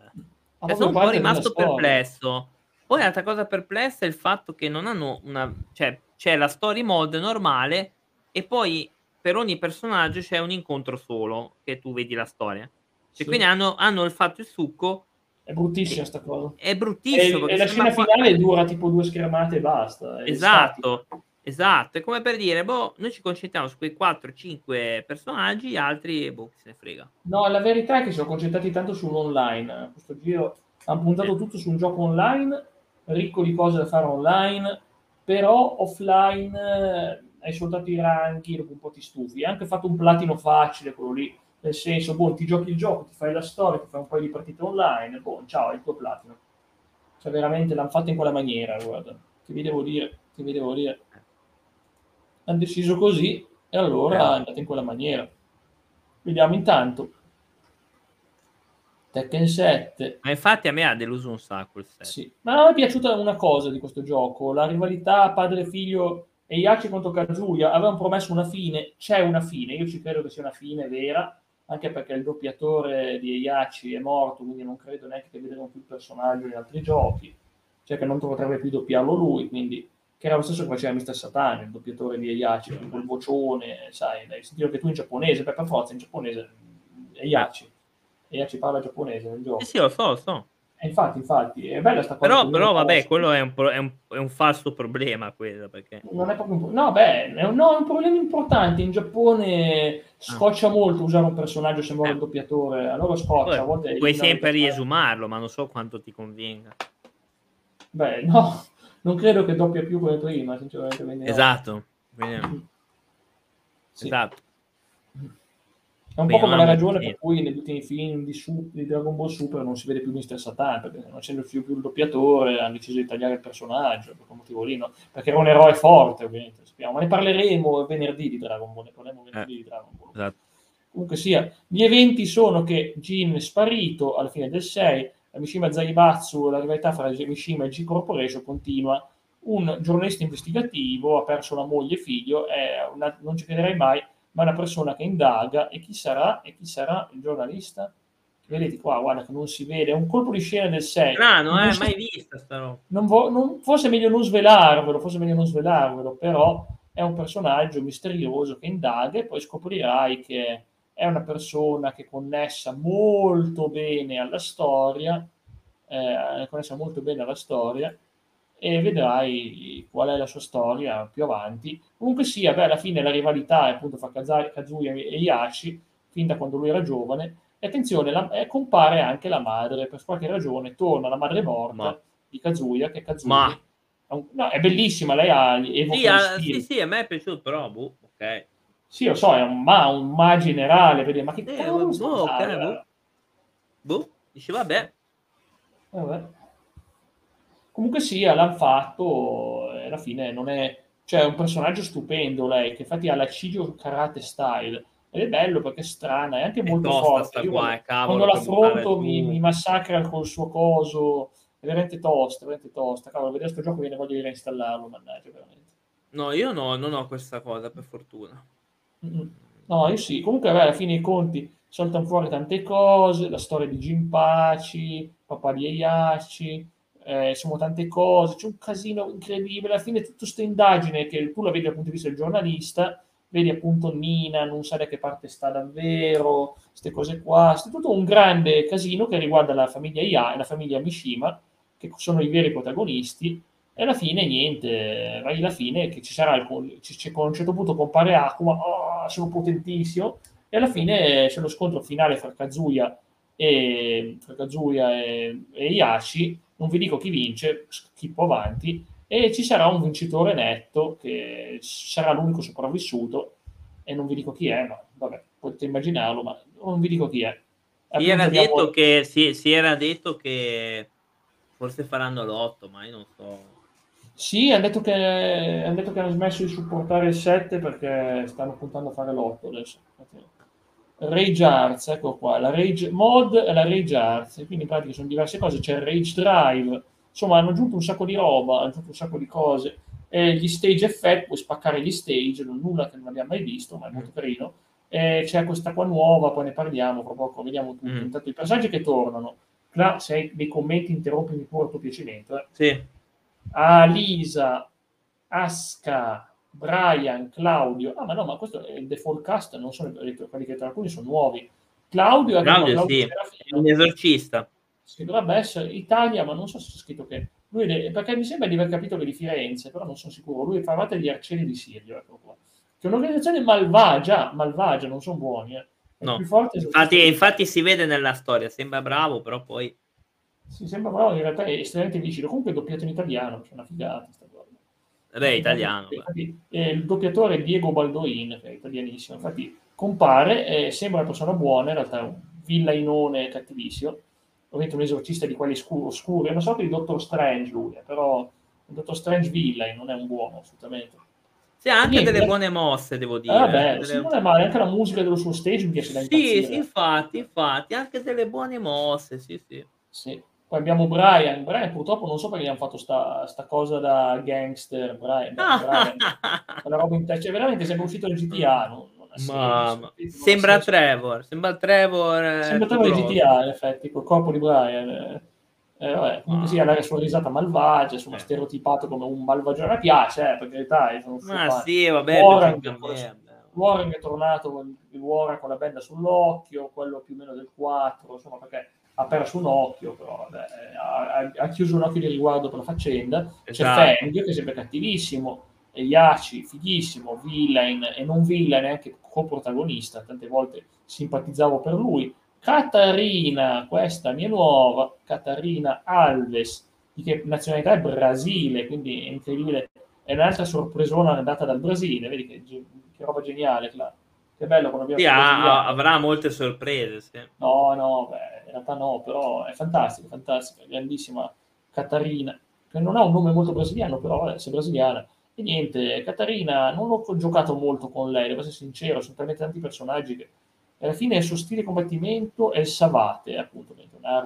B: Cioè, sono un po' rimasto perplesso. Poi l'altra cosa perplessa è il fatto che non hanno una... Cioè, c'è la story mode normale e poi per ogni personaggio c'è un incontro solo che tu vedi la storia. Cioè, sì. Quindi hanno, hanno il fatto il succo
A: è bruttissima sta cosa.
B: È bruttissimo.
A: E, e la scena finale dura tipo due schermate e basta.
B: Esatto. Esatto, è come per dire, boh, noi ci concentriamo su quei 4-5 personaggi, gli altri, boh, chi se ne frega.
A: No, la verità è che si sono concentrati tanto sull'online. Questo giro hanno puntato sì. tutto su un gioco online, ricco di cose da fare online, però offline eh, hai soltanto i ranchi, dopo un po' ti stufi. Hai anche fatto un platino facile, quello lì nel senso, boh, ti giochi il gioco, ti fai la storia, ti fai un paio di partite online, boh, ciao, è il tuo platino. Cioè, veramente l'hanno fatto in quella maniera, guarda. Che vi devo dire? Che vi devo dire? Hanno deciso così e allora è andato in quella maniera. Vediamo intanto. Tekken 7.
B: Ma infatti a me ha deluso un sacco il 7.
A: Sì. Ma a me è piaciuta una cosa di questo gioco, la rivalità padre-figlio e Yachi contro Kazuya avevano promesso una fine, c'è una fine, io ci credo che sia una fine vera, anche perché il doppiatore di Eiaci è morto, quindi non credo neanche che vedremo più il personaggio in altri giochi, cioè che non potrebbe più doppiarlo lui, quindi che era lo stesso che faceva Mr. Satan, il doppiatore di Eiaci, con quel vocione, sai, dai, sentire che tu in giapponese, per forza in giapponese, Eiaci, Eiaci parla giapponese nel gioco.
B: Eh sì, lo so, lo so.
A: Eh, infatti, infatti, è bella sta
B: cosa. Però, però vabbè, quello è un, è, un, è un, falso problema, quello, perché...
A: Non è proprio un, no, beh, è un, no, è un problema importante. In Giappone scoccia ah. molto usare un personaggio se vuole eh. il doppiatore, allora scoccia.
B: Poi, puoi sempre riesumarlo, ma non so quanto ti convenga.
A: Beh, no, non credo che doppia più come prima, sinceramente.
B: Esatto. Quindi... Sì. Esatto.
A: È un Beh, po' come la ragione per cui negli ultimi film di, Su- di, Dragon Ball Super non si vede più Mr. Satan, perché non essendo più, più il doppiatore hanno deciso di tagliare il personaggio, per quel motivo lì, no? perché era un eroe forte, ovviamente, sappiamo. ma ne parleremo venerdì di Dragon Ball, ne parleremo venerdì eh, di Dragon Ball. Esatto. Comunque sia, gli eventi sono che Jin è sparito alla fine del 6, la Mishima Zaibatsu, la rivalità fra Mishima e G Corporation continua, un giornalista investigativo ha perso la moglie e figlio, una, non ci crederei mai, ma una persona che indaga e chi sarà? E chi sarà il giornalista? Vedete qua, guarda che non si vede, è un colpo di scena del 6.
B: Strano, eh, mai vista sta roba.
A: Non vo- non, forse è meglio non svelarvelo, forse è meglio non svelarvelo, però è un personaggio misterioso che indaga e poi scoprirai che è una persona che è connessa molto bene alla storia, eh, è connessa molto bene alla storia, e vedrai qual è la sua storia più avanti. Comunque sia, beh, alla fine la rivalità è appunto fra Kazuya e Yashi, fin da quando lui era giovane, e attenzione, la, eh, compare anche la madre, per qualche ragione torna la madre morta Ma... di Kazuya, che è Kazuya. Ma... No, è bellissima, lei ha
B: sì, a, sì, sì, a me è piaciuto, però, boh, ok.
A: Sì, lo so, è un ma, un ma generale, vedi, ma che eh, cavolo
B: boh, okay, boh. boh, dice vabbè.
A: vabbè. Comunque sia, l'hanno fatto, alla fine non è... Cioè, è un personaggio stupendo lei, che infatti ha la Cidio Karate Style, ed è bello perché è strana, è anche molto forte. Io, qua, eh, cavolo, quando l'affronto mi, mi, massacra col suo coso, è veramente tosta, veramente tosta. Cavolo, vedere questo gioco viene voglia di reinstallarlo, mannaggia, veramente.
B: No, io no, non ho questa cosa, per fortuna.
A: No, io sì. Comunque, beh, alla fine i conti saltano fuori tante cose, la storia di Gimpaci, papà di Eiaci, eh, insomma tante cose, c'è un casino incredibile. Alla fine tutta questa indagine che tu la vedi dal punto di vista del giornalista, vedi appunto Nina, non sai da che parte sta davvero, queste cose qua. È tutto un grande casino che riguarda la famiglia Ia e la famiglia Mishima, che sono i veri protagonisti, e alla fine niente, vai alla fine che ci sarà, il, c- a un certo punto compare Akuma, oh, sono potentissimo, e alla fine c'è lo scontro finale fra Kazuya e, fra Kazuya e, e Yashi, non vi dico chi vince, schippo avanti, e ci sarà un vincitore netto che sarà l'unico sopravvissuto, e non vi dico chi è, ma vabbè, potete immaginarlo, ma non vi dico chi è.
B: Si era, detto che, si, si era detto che forse faranno l'otto, ma io non so.
A: Sì, hanno detto, che, hanno detto che hanno smesso di supportare il 7 perché stanno puntando a fare l'8 adesso. Rage Arts, ecco qua, la Rage Mod e la Rage Arts, quindi in pratica sono diverse cose, c'è il Rage Drive, insomma hanno aggiunto un sacco di roba, hanno aggiunto un sacco di cose, e gli stage effect, puoi spaccare gli stage, non nulla che non abbiamo mai visto, ma è molto carino, e c'è questa qua nuova, poi ne parliamo, proprio vediamo tutto, mm. intanto i personaggi che tornano, là se hai dei commenti interrompimi pure a tuo piacimento. Eh.
B: Sì.
A: Alisa, Aska, Brian, Claudio. Ah, ma no, ma questo è il default cast, non sono quelli che tra alcuni sono nuovi. Claudio,
B: è Claudio, Claudio sì, un esorcista.
A: Si dovrebbe essere Italia, ma non so se c'è scritto che lui, perché mi sembra di aver capito che di Firenze, però non sono sicuro. Lui fa parte degli arcieri di Sirio, ecco qua. Che è un'organizzazione malvagia, malvagia, non sono buoni, eh.
B: No. Infatti, infatti, si vede nella storia, sembra bravo, però poi...
A: Si sembra bravo, in realtà è estremamente vicino. Comunque è doppiato in italiano, c'è una figata. Sta
B: Beh, italiano.
A: Infatti, eh, il doppiatore Diego Baldoin, che è italianissimo. Infatti compare, eh, sembra una persona buona, in realtà è un villainone cattivissimo. Ovviamente un esorcista di quelli scuri, oscuri. È una sorta di Dottor Strange lui, eh, però il Dottor Strange villain, non è un buono assolutamente.
B: Sì, ha anche Niente. delle buone mosse, devo dire.
A: Ah, beh, delle... sì, non è male, anche la musica dello suo stage mi piace da
B: Sì, sì, infatti, infatti, anche delle buone mosse, sì, sì.
A: Sì. Poi abbiamo Brian. Brian purtroppo non so perché gli hanno fatto sta, sta cosa da gangster. Brian, Brian la roba in testa. Cioè, veramente sembra uscito il GTA. Non, non
B: ma, ma... sembra Trevor. Sembra Trevor.
A: Eh, sembra Trevor in GTA, in effetti, col corpo di Brian. Eh. Eh, vabbè, comunque ah. sia la sua risata malvagia, insomma, eh. stereotipato come un malvagione. Piace, eh, per carità. Sono
B: Ma sì, vabbè.
A: Warren, Warren è tornato il Warren con la benda sull'occhio, quello più o meno del 4, insomma, perché ha perso un occhio, però vabbè, ha, ha, chiuso un occhio di riguardo per la faccenda. Esatto. C'è che è sempre cattivissimo, e Yachi, fighissimo, villain e non villain, neanche coprotagonista, tante volte simpatizzavo per lui. Catarina, questa mia nuova, Catarina Alves, di che nazionalità è Brasile, quindi è incredibile, è un'altra sorpresona andata dal Brasile, vedi che, che roba geniale, che bello quando abbiamo
B: sì, avrà molte sorprese, sì.
A: No, no, beh, in realtà no, però è fantastica, fantastica, grandissima Catarina, che non ha un nome molto brasiliano, però è brasiliana. E niente, Catarina, non ho giocato molto con lei, devo essere sincero, sono talmente tanti personaggi che alla fine il suo stile combattimento è il Savate, appunto.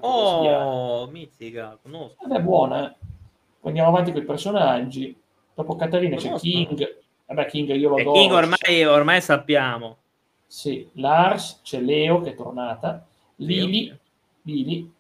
B: Oh, mizzica, conosco.
A: Ed è buona, eh. Andiamo avanti con i personaggi. Dopo Caterina c'è King. Vabbè, King io lo do.
B: King ormai, ormai sappiamo.
A: Sì, Lars, c'è Leo che è tornata. Lili, Lili,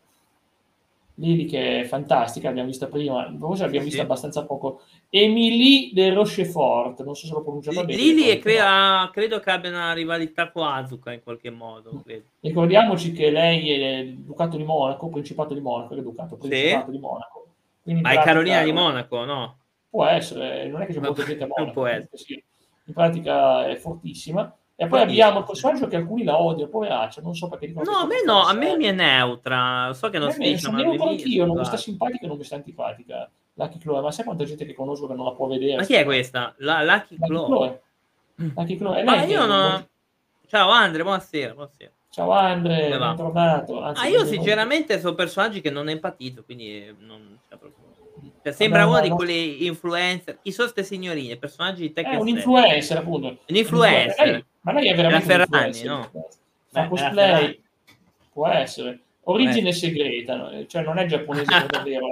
A: Lili che è fantastica, l'abbiamo vista prima, forse l'abbiamo sì, vista sì. abbastanza poco. Emily de Rochefort, non so se l'ho pronunciata
B: bene. Lili crea, credo che abbia una rivalità con Azuka in qualche modo. Mm. Credo.
A: Ricordiamoci che lei è Ducato di Monaco, Principato di Monaco, è Ducato, Principato sì. di Monaco. Quindi in
B: Ma è Carolina di Monaco, no?
A: Può essere, non è che c'è molta gente a
B: non
A: Monaco,
B: può essere.
A: In pratica è fortissima. E poi abbiamo il personaggio che alcuni la odiano, poveraccia, non so perché
B: No, a me no, a me mi è neutra. So che non si dice, ma mi-
A: anch'io, non mi sta simpatica non mi sta antipatica. Lucky Chloe, ma sai quanta gente che conosco che non la può vedere?
B: Ma chi è questa? La Lucky
A: Lucky
B: Chloe.
A: Chloe. Lucky Chloe.
B: Ma io non... Ciao Andre, buonasera. buonasera.
A: Ciao Andre, bentornato. Anzi,
B: Ah, io sinceramente sono personaggi che non empatizzo, quindi eh, non c'è proprio. Cioè, sembra
A: Vabbè,
B: uno di quelli influencer. Chi sono ste signorine? Personaggi di
A: È
B: Tekken
A: un
B: 7.
A: influencer, appunto.
B: Un influencer.
A: Lei- ma lei è veramente
B: Ferragni,
A: influencer.
B: no?
A: Fa
B: Eh, la
A: cosplay, può essere. Origine segreta, no? cioè non è giapponese davvero.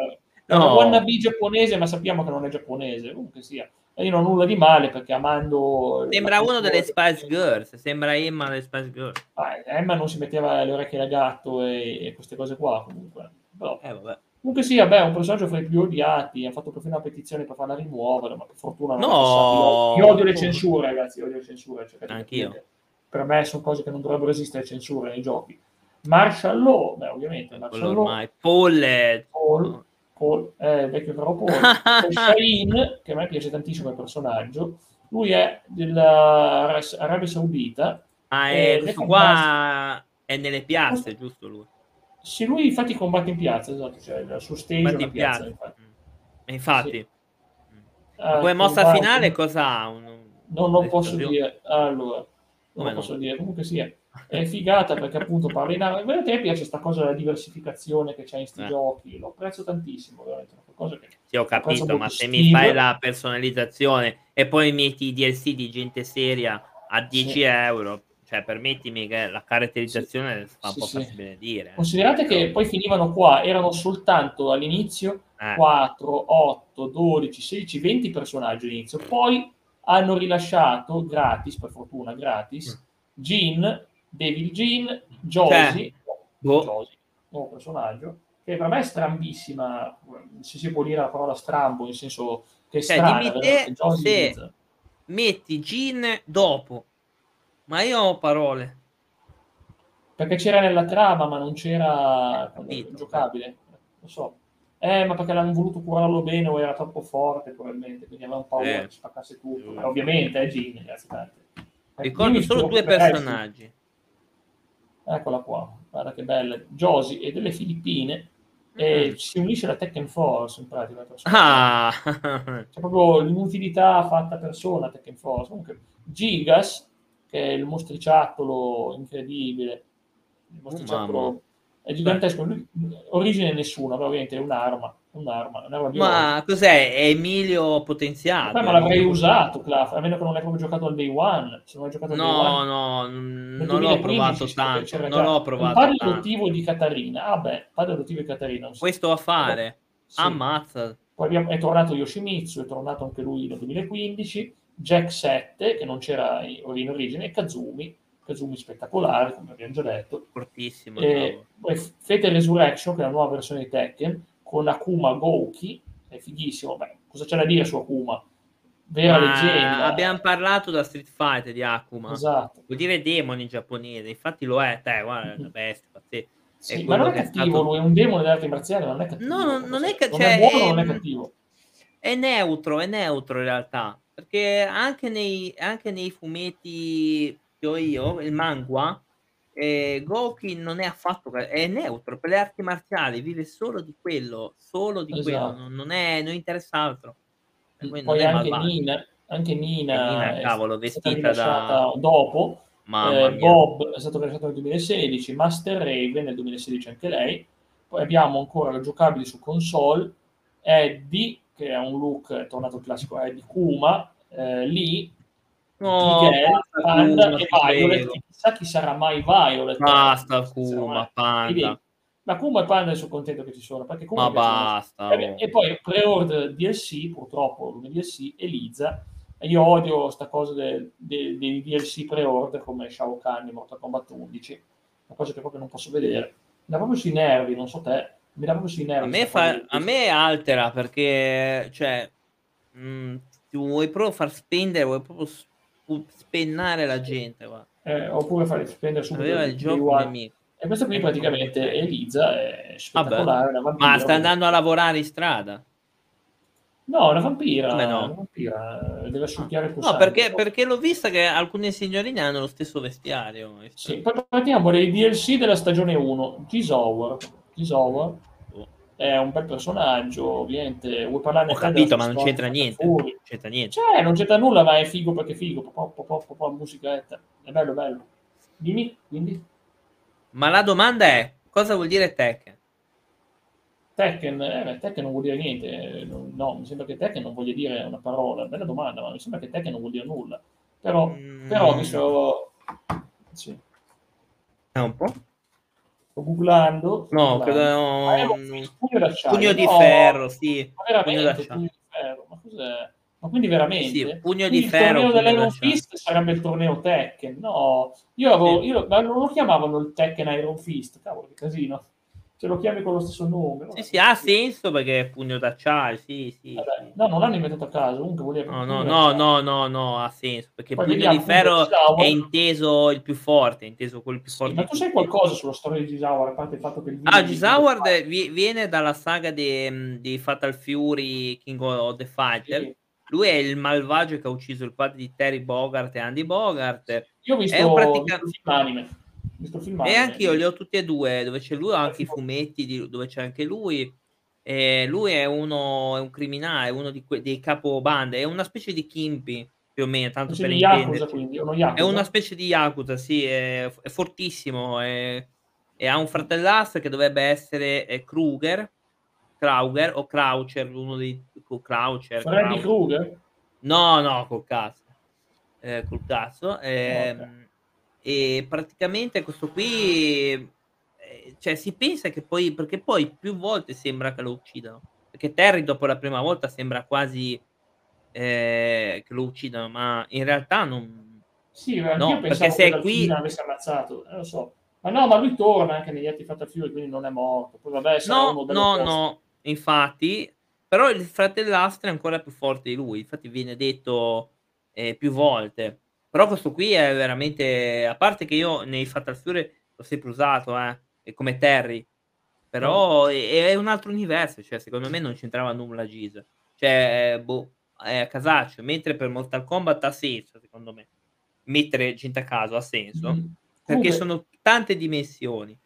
A: È
B: No.
A: una wannabe giapponese, ma sappiamo che non è giapponese. Comunque sia. E io non ho nulla di male perché amando...
B: Sembra uno delle Spice Girls. Sembra Emma delle Spice Girls.
A: Ah, Emma non si metteva le orecchie da gatto e, e queste cose qua comunque. Però,
B: Eh, vabbè.
A: Comunque sia, beh, è un personaggio fra i più odiati. Ha fatto perfino una petizione per farla rimuovere, ma per fortuna non è
B: No!
A: Io, io odio le censure, ragazzi. Io odio le censure. di
B: Anch'io.
A: Per me sono cose che non dovrebbero esistere censure nei giochi. Martial Law, beh, ovviamente. Martial
B: Quello
A: Law,
B: ormai. Paul.
A: Paul, Paul, eh, il vecchio caro Paul. Shaheen, che a me piace tantissimo il personaggio. Lui è dell'Arabia Saudita.
B: Ah,
A: Eh,
B: è, questo
A: le
B: qua è nelle piazze, giusto lui?
A: Sì, lui infatti combatte in piazza, esatto, cioè il suo stage
B: Infatti in
A: piazza,
B: piazza.
A: infatti.
B: Mm. E Infatti.
A: Ah,
B: Come mossa
A: combatte-
B: finale cosa ha? Un-
A: Non lo posso
B: un'esplosione?
A: dire, allora, non
B: no?
A: posso dire, comunque sia, è figata perché appunto parla in arabe, a te piace questa cosa della diversificazione che c'è in sti
B: Eh.
A: giochi, lo apprezzo tantissimo, veramente, cosa che...
B: Sì, ho capito, ma se mi fai la personalizzazione e poi metti i DLC di gente seria a 10
A: Sì.
B: euro, cioè permettimi che la caratterizzazione fa un
A: Sì,
B: po'
A: sì.
B: facile dire. eh.
A: Considerate che poi finivano qua, erano soltanto all'inizio
B: Eh,
A: 4, 8, 12, 16, 20 personaggi all'inizio, poi hanno rilasciato gratis, per fortuna gratis, Jean, Devil Jean, Josie,
B: boh.
A: Josie, nuovo personaggio, che per me è strambissima, se si può dire la parola strambo, nel senso che è
B: Cioè,
A: strana,
B: dimmi te se-. Metti Gin dopo, ma io ho parole.
A: perché c'era nella trama ma non c'era
B: Capito.
A: giocabile, lo so. Eh, ma perché l'hanno voluto curarlo bene o era troppo forte probabilmente, quindi avevano paura
B: Eh.
A: che spaccasse tutto. Ma ovviamente è Jean, grazie tante. Eh,
B: Ricordo solo due
A: eh,
B: personaggi.
A: Eccola qua, guarda che bella. Josie e delle Filippine e
B: Mm.
A: si unisce alla Tekken Force in pratica.
B: Ah,
A: C'è proprio l'inutilità fatta persona Tekken Force. Comunque, Gigas, che è il mostriciattolo incredibile, il mostriciattolo
B: mamma.
A: è gigantesco. Lui, origine nessuna, però ovviamente è un'arma. Un'arma, un'arma
B: ma cos'è? È Emilio potenziato?
A: Ma l'avrei usato, Claf, a meno che non l'hai proprio giocato al day one. Se non hai giocato al day
B: No,
A: one,
B: no,
A: nel
B: non l'ho
A: 2015
B: provato tanto. Non
A: già.
B: l'ho provato
A: padre
B: tanto.
A: adottivo di Katarina. Ah, beh, padre adottivo di Katarina. non so.
B: Questo a fare.
A: Sì.
B: Ammazza.
A: Poi abbiamo- è tornato Yoshimitsu, è tornato anche lui nel 2015, Jack 7, che non c'era in in origine, e Kazumi, Kazumi spettacolare, come abbiamo già detto,
B: Fortissimo.
A: e poi Fate Resurrection, che è la nuova versione di Tekken, con Akuma Gouki, è fighissimo, beh, cosa c'è da dire su Akuma? Vera
B: Ma
A: leggenda.
B: abbiamo parlato da Street Fighter di Akuma.
A: Esatto.
B: Vuol dire demone in giapponese, infatti lo è, te, guarda, è una bestia. pazzesca.
A: Sì,
B: è
A: ma non è
B: che è
A: cattivo
B: stato-
A: lui, è un demone delle arti marziali, ma non è cattivo.
B: No, non- non è ca-
A: non
B: cioè,
A: è buono, non è
B: è-
A: cattivo.
B: È neutro, è neutro in realtà, perché anche nei, anche nei fumetti che ho io, il manga, eh, Goki non è affatto, è neutro per le arti marziali, vive solo di quello, solo di quello,
A: Esatto.
B: non, non è, non interessa altro.
A: Poi anche. Nina, anche Nina,
B: Nina,
A: è
B: cavolo, vestita da-
A: dopo, Eh. Bob è stato rilasciato nel 2016, Master Raven nel 2016 anche lei. Poi abbiamo ancora giocabili su console, Eddie, che è un look, è tornato il classico Eddie Kuma, eh, Lee,
B: No,
A: Miguel, Panda
B: Kuma,
A: e Violet. Chissà chi sarà mai Violet.
B: Basta Kuma. Panda.
A: Ma Kuma e Panda sono contento che ci sono, perché Kuma
B: Ma basta.
A: e,
B: oh.
A: e poi pre-order DLC, purtroppo come DLC, Eliza. E io odio sta cosa dei, DLC pre-order come Shao Kahn in Mortal Kombat 11, una cosa che proprio non posso vedere. Dà proprio sui nervi, non so te, mi dà proprio sui nervi.
B: A me, fa- a me altera perché, cioè, mh, ti vuoi proprio far spendere, vuoi proprio sp- spennare la gente.
A: Eh, oppure fare spendere subito
B: Aveva il gioco nemico.
A: E questo qui praticamente è Eliza, è spettacolare.
B: Ma sta andando a lavorare in strada?
A: No, una vampira.
B: Come no?
A: Una vampira. Deve asciugare il
B: No, perché, perché, l'ho vista che alcune signorine hanno lo stesso vestiario.
A: Sì, poi partiamo dai DLC della stagione 1. Gisower. Oh. è un bel personaggio, ovviamente. Vuoi parlarne
B: Ho capito, ma non c'entra niente. Non c'entra niente.
A: Cioè, non c'entra nulla, ma è figo perché è figo. Po, po, po, po, musichetta. È bello, bello. Dimmi, quindi.
B: Ma la domanda è, cosa vuol dire Tekken?
A: Tekken, eh, Tekken non vuol dire niente, no, mi sembra che Tekken non voglia dire una parola, bella domanda, ma mi sembra che Tekken non vuol dire nulla. Però, mm. però mi sto... Sì.
B: È un po'?
A: Sto googlando.
B: No, credo...
A: Ah, pugno d'acciaio.
B: Pugno di
A: no,
B: ferro, sì.
A: Ma veramente, pugno di ferro, ma cos'è? Ma quindi veramente?
B: Sì, pugno di ferro.
A: Il torneo dell'Iron Fist sarebbe il torneo Tekken, no? Io avevo, sì. io, ma non lo chiamavano il Tekken Iron Fist, cavolo, che casino se lo chiami con lo stesso nome.
B: Sì, sì, ha senso perché è pugno d'acciaio, sì, sì,
A: Vabbè, No, non l'hanno inventato a caso, comunque vuol dire
B: No, no, no, no, no, no, ha senso, perché Poi pugno di ferro è inteso il più forte, è inteso quello più forte.
A: Sì, ma tu sai qualcosa sulla storia di Gisaward, a parte il fatto che il
B: Ah, Gisaward viene dalla saga di, di, Fatal Fury King of the Fighter. Sì. Lui è il malvagio che ha ucciso il padre di Terry Bogart e Andy Bogart.
A: Io ho visto, è un praticamente... anime
B: e anche io li ho tutti e due, dove c'è lui, ho anche i fumetti di, dove c'è anche lui. E lui è uno, è un criminale, uno di que- dei capobande, è una specie di Kimpi più o meno, tanto per
A: quindi,
B: È una specie di Yakuza, sì, è, è fortissimo, è, e ha un fratellastro che dovrebbe essere Kruger, Krauger o Croucher, uno dei Croucher.
A: Freddy Kruger?
B: No, no, col cazzo. Eh, col cazzo. Eh, okay e praticamente questo qui eh, cioè si pensa che poi perché poi più volte sembra che lo uccidano. Perché Terry dopo la prima volta sembra quasi eh, che lo uccidano ma in realtà non
A: sì no, perché se è qui avesse ammazzato eh, lo so. Ma no ma lui torna anche negli altri Fatal Fury quindi non è morto. Poi vabbè
B: no no no infatti però il fratellastro è ancora più forte di lui. Infatti viene detto eh, più volte però questo qui è veramente, a parte che io nei Fatal Fury l'ho sempre usato, eh, come Terry, però è, è, un altro universo, cioè secondo me non c'entrava nulla Giz. Cioè, boh, è a casaccio, mentre per Mortal Kombat ha senso, secondo me. Mettere gente a caso ha senso, mm. perché Comunque... sono tante dimensioni.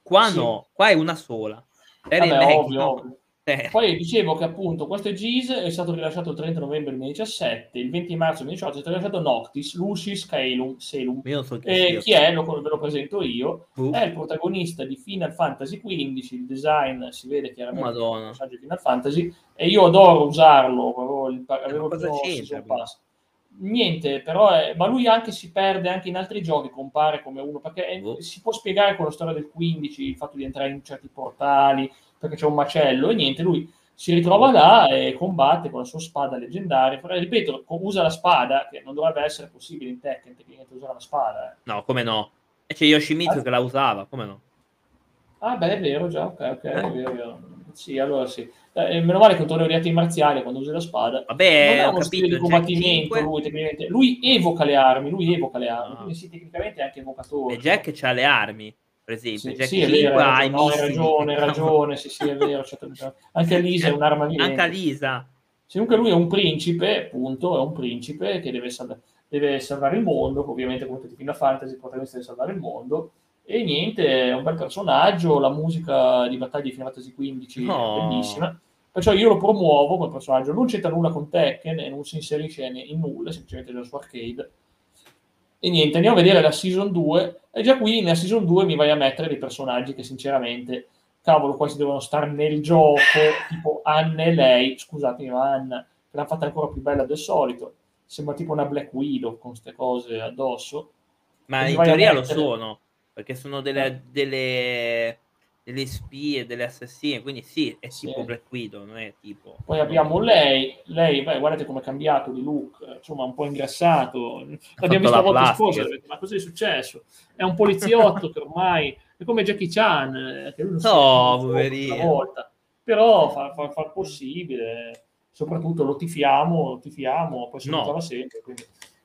B: Qua sì. no, qua è una sola.
A: Terry Vabbè, ovvio, ovvio. Eh. Poi dicevo che appunto questo GIS è stato rilasciato il 30 novembre 2017, il 20 marzo 2018 è stato rilasciato Noctis, Lucis Caelum, Selum. So e chi è? Lo, ve lo presento io. Uh. È il protagonista di Final Fantasy XV, il design si vede chiaramente
B: Madonna.
A: il di Final Fantasy e io adoro usarlo, avevo il, avevo il pass. Niente, però, è, ma lui anche si perde anche in altri giochi, compare come uno, perché uh. si può spiegare con la storia del 15, il fatto di entrare in certi portali, perché c'è un macello e niente, lui si ritrova là e combatte con la sua spada leggendaria. Ripeto, usa la spada, che non dovrebbe essere possibile in Tekken tecnicamente usare la spada. Eh.
B: No, come no? E c'è Yoshimitsu ah, che la usava, come no?
A: Ah, beh, è vero, già, ok, ok, è vero, è vero. Sì, allora sì. Eh, meno male che un torneo di arti marziali quando usi la spada.
B: Vabbè,
A: non è uno
B: capito,
A: stile di combattimento, lui, tecnicamente. lui evoca le armi, lui evoca le armi, no. quindi sì, tecnicamente è anche evocatore.
B: E Jack c'ha le armi per esempio.
A: Sì, Jack sì, è vero, hai no, hai ragione, hai ragione, sì, sì, è vero. Anche Lisa è un'arma vivente.
B: Anche Lisa.
A: Comunque lui è un principe, appunto, è un principe che deve, sal- deve salvare il mondo, ovviamente come tutti i film fantasy, il protagonista deve salvare il mondo, e niente, è un bel personaggio, la musica di battaglia di Final Fantasy XV no. è bellissima, perciò io lo promuovo come personaggio, non c'entra nulla con Tekken e non si inserisce in nulla, semplicemente nella sua arcade, e niente, andiamo a vedere la season 2. E già qui nella season 2 mi vai a mettere dei personaggi che sinceramente, cavolo, quasi devono stare nel gioco, tipo Anna e lei, scusatemi, ma Anna, che l'ha fatta ancora più bella del solito. Sembra tipo una Black Widow con queste cose addosso.
B: Ma in teoria mettere... lo sono, perché sono delle, delle delle spie, delle assassine, quindi sì, è tipo sì. Black Widow, non è tipo...
A: Poi abbiamo lei, lei, beh, guardate come è cambiato di look, insomma un po' ingrassato, l'abbiamo visto la volta scorsa, ma cosa è successo? È un poliziotto che ormai è come Jackie Chan, eh, che lui non
B: no, poverino.
A: volta, però fa, fa, fa, il possibile, soprattutto lo tifiamo, lo tifiamo, poi si no. sempre, quindi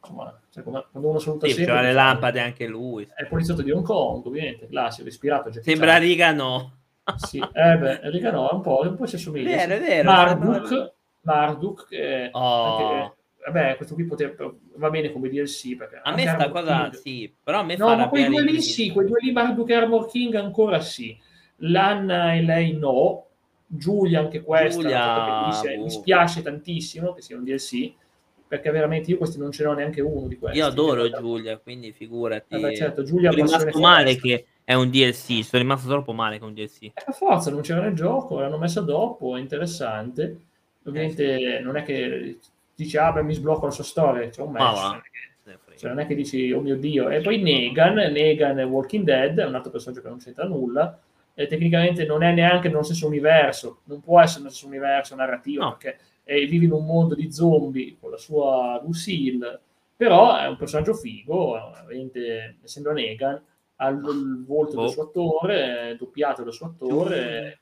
A: insomma, cioè, quando uno saluta
B: sì,
A: sempre...
B: le lampade anche lui.
A: È il poliziotto di Hong Kong, ovviamente, classico, ispirato Jackie
B: Sembra
A: Chan.
B: Riga no.
A: Sì, eh beh, Riga no, è un po', un po' ci assomiglia.
B: Vero,
A: sì.
B: è vero,
A: Marduk, Marduk, eh,
B: Oh.
A: anche- vabbè, questo qui poteva, va bene come DLC perché
B: A me sta cosa,
A: King-
B: sì, però a me
A: No, ma quei due lì sì, quei due lì Marduk e Armor King ancora sì. L'Anna e lei no. Giulia anche questa,
B: Giulia,
A: fatta bellissima.
B: boh.
A: mi spiace tantissimo che sia un DLC perché veramente io questi non ce n'ho neanche uno di questi.
B: Io adoro. Giulia, quindi figurati.
A: Beh, certo, Giulia
B: sono rimasto male che è un DLC, sono rimasto troppo male che è un DLC.
A: Eh, per forza, non c'era nel gioco, l'hanno messa dopo, è interessante.
B: Eh,
A: Ovviamente non è che dici, ah beh, mi sblocco la sua storia, c'è un
B: Ma
A: match. Cioè, non è che dici, oh mio Dio. E poi Negan, Negan Walking Dead, è un altro personaggio che non c'entra nulla. E tecnicamente non è neanche nello stesso universo, non può essere nello stesso universo narrativo,
B: No.
A: perché eh, vive in un mondo di zombie con la sua Lucille, però è un personaggio figo, ovviamente, essendo Negan, ha il, volto
B: Boh.
A: del suo attore, è doppiato dal suo attore,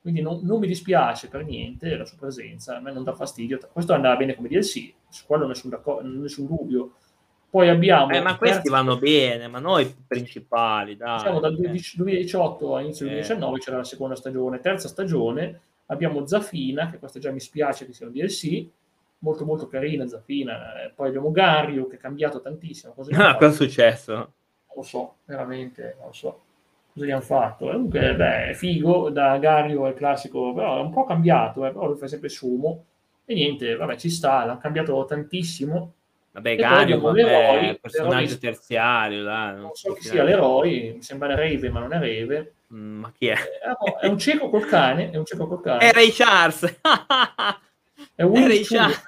A: quindi non, non mi dispiace per niente la sua presenza, a me non dà fastidio. Questo andava bene come DLC, su quello nessun, nessun dubbio. Poi abbiamo...
B: Eh, ma questi
A: terzo-
B: vanno bene, ma noi principali, dai.
A: Diciamo dal
B: eh.
A: 20- 2018 all'inizio del
B: Eh.
A: 2019 c'era la seconda stagione, terza stagione abbiamo Zafina, che questa già mi spiace che sia un DLC, molto molto carina Zafina, Eh, poi abbiamo Gario che è cambiato tantissimo, cosa
B: Ah, cosa è successo?
A: Non lo so, veramente, non lo so. Cosa gli hanno fatto. Comunque, beh, è figo, da Gario è classico, però è un po' cambiato, eh, però lui fa sempre sumo, e niente, vabbè, ci sta, l'ha cambiato tantissimo,
B: Vabbè, Gario, vabbè,
A: l'eroe,
B: personaggio
A: l'eroe-
B: terziario, dai.
A: non so chi sia l'eroe, mi sembra Rave, ma non è Rave,
B: Mm, Ma chi è?
A: Eh, è un cieco col cane, è un cieco col cane.
B: È Ray Charles!
A: È Will
B: Ray. Charles!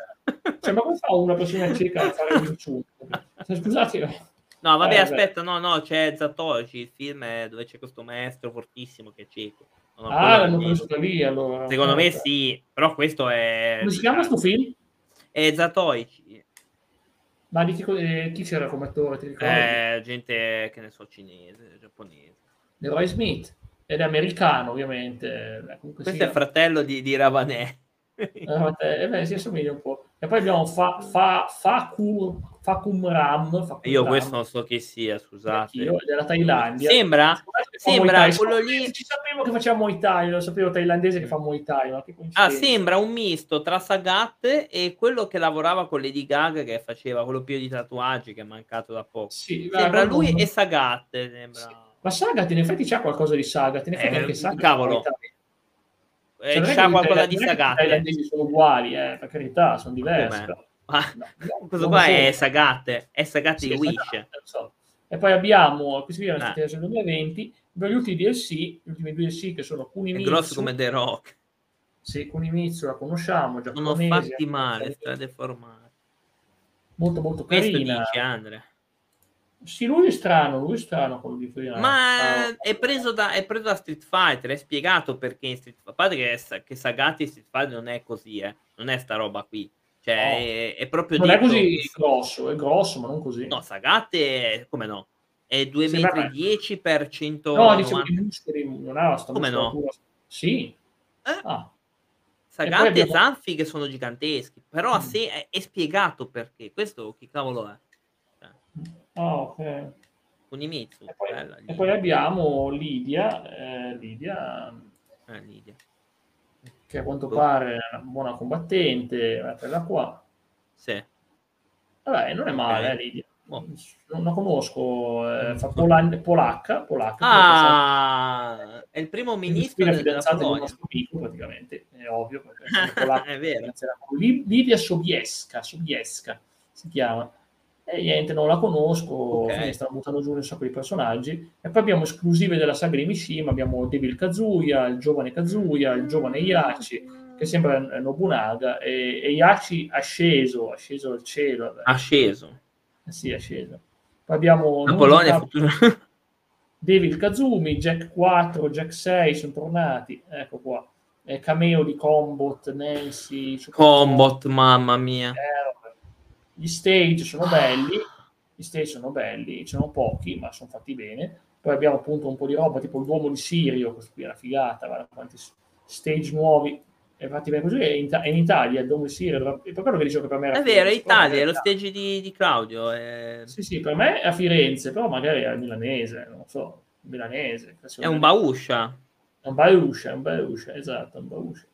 A: Cioè, ma come fa una persona cieca a fare? Cioè, scusate,
B: No, vabbè,
A: Eh,
B: aspetta, no, no, c'è Zatoichi, il film è dove c'è questo maestro fortissimo che è cieco. No,
A: ah, l'hanno
B: lì.
A: preso da lì allora.
B: Secondo me
A: Eh,
B: sì, però questo è...
A: Come si chiama sto film?
B: È Zatoichi,
A: Ma di chi, eh, chi c'era come attore? Ti ricordi?
B: è gente, che ne so, cinese, giapponese.
A: Leroy Smith. Ed è americano, ovviamente. Beh,
B: Questo
A: sia.
B: è il fratello di, di Ravanè.
A: Eh, eh, beh, si assomiglia un po'. E poi abbiamo fa, fa, Faku, Fakum Ram. Fakum
B: Io
A: Ram,
B: questo non so chi sia, scusate.
A: anch'io, della Thailandia.
B: Sembra, sembra quello lì-
A: Ci sapevo che faceva Muay Thai, lo sapevo thailandese che fa Muay Thai.
B: Ah, sembra un misto tra Sagat e quello che lavorava con Lady Gaga che faceva quello pieno di tatuaggi che è mancato da poco.
A: Sì,
B: Sembra
A: guarda,
B: lui
A: non-
B: e Sagat, sembra.
A: Sì. Ma Sagat in effetti c'ha qualcosa di Sagat. In effetti
B: Eh,
A: anche Sagat
B: cavolo. Eh,
A: Cioè, non è
B: c'ha
A: che i
B: qualcosa di
A: che I
B: Sagat.
A: thailandesi sono uguali, eh, per carità, sono diversi.
B: Com'è? Ah,
A: No,
B: questo qua
A: sono.
B: è Sagat, è Sagat
A: Sì,
B: di Wish.
A: lo so. E poi abbiamo, questi qui erano
B: Ah.
A: stati nel 2020, abbiamo gli ultimi DLC, gli ultimi due DLC che sono
B: È
A: Kunimitsu.
B: grosso come The Rock.
A: Sì, Kunimitsu la conosciamo,
B: Non ho
A: giapponese.
B: fatti male, strade formate.
A: Molto molto
B: Questo
A: carina.
B: dice Andre.
A: Sì, lui è strano, lui è strano quello di prima.
B: Ma
A: Ah,
B: è preso, da, è preso da Street Fighter, è spiegato perché in Street Fighter. A parte che, sa- che Sagatti in Street Fighter non è così, eh. Non è sta roba qui. Cioè,
A: No.
B: è, è proprio
A: non è
B: detto-
A: così grosso, è grosso, ma non così.
B: No, Sagat è... come no? È 2
A: Sì,
B: metri
A: vabbè.
B: 10 per 100...
A: No, dicevo di muscoli, non ha sta
B: Come no?
A: Sì.
B: Eh?
A: Ah,
B: Sagat
A: poi
B: e,
A: abbiamo-
B: Zanfi che sono giganteschi. Però
A: Mm.
B: se è, è spiegato perché. Questo chi cavolo è? Cioè,
A: ah, ok.
B: Kunimitsu.
A: E poi,
B: bella,
A: e poi abbiamo Lidia, eh, Lidia
B: Eh, Lidia.
A: Che a quanto
B: Boh.
A: pare è una buona combattente, quella qua.
B: Sì.
A: Vabbè, non è male,
B: Ok.
A: eh, Lidia.
B: Boh.
A: Non la conosco, eh, fa polan- polacca, polacca.
B: Ah, è il primo ministro della
A: fidanzata
B: Polonia.
A: nostro amico, praticamente, è ovvio, perché sono polacca,
B: È vero.
A: Lidia Sobieska, Sobieska si chiama. E niente, non la conosco,
B: Ok.
A: quindi stanno buttando giù un sacco di personaggi. E poi abbiamo esclusive della saga di Mishima, abbiamo Devil Kazuya, il giovane Kazuya, il giovane Yachi, che sembra Nobunaga, e, e Yachi asceso, asceso al cielo. vabbè.
B: Asceso.
A: Eh Sì, è sceso. Poi abbiamo
B: La Polonia futura.
A: Devil Kazumi, Jack 4, Jack 6 sono tornati. Ecco qua. Eh, cameo di Combot, Nancy.
B: Combot, mamma mia.
A: Eh. Gli stage sono belli. Gli stage sono belli, ce ne sono pochi, ma sono fatti bene. Poi abbiamo appunto un po' di roba, tipo il Duomo di Sirio, questo qui è una figata, guarda quanti stage nuovi. è fatti bene così, è in, è in Italia, dove si è proprio quello che dicevo che per me era
B: È vero, è Italia, è lo stage di, di Claudio. È,
A: Sì, sì, per me è a Firenze, però magari è milanese, non so, milanese.
B: è un bauscia.
A: È un Bauscia, è un Bauscia, esatto, è un Bauscia.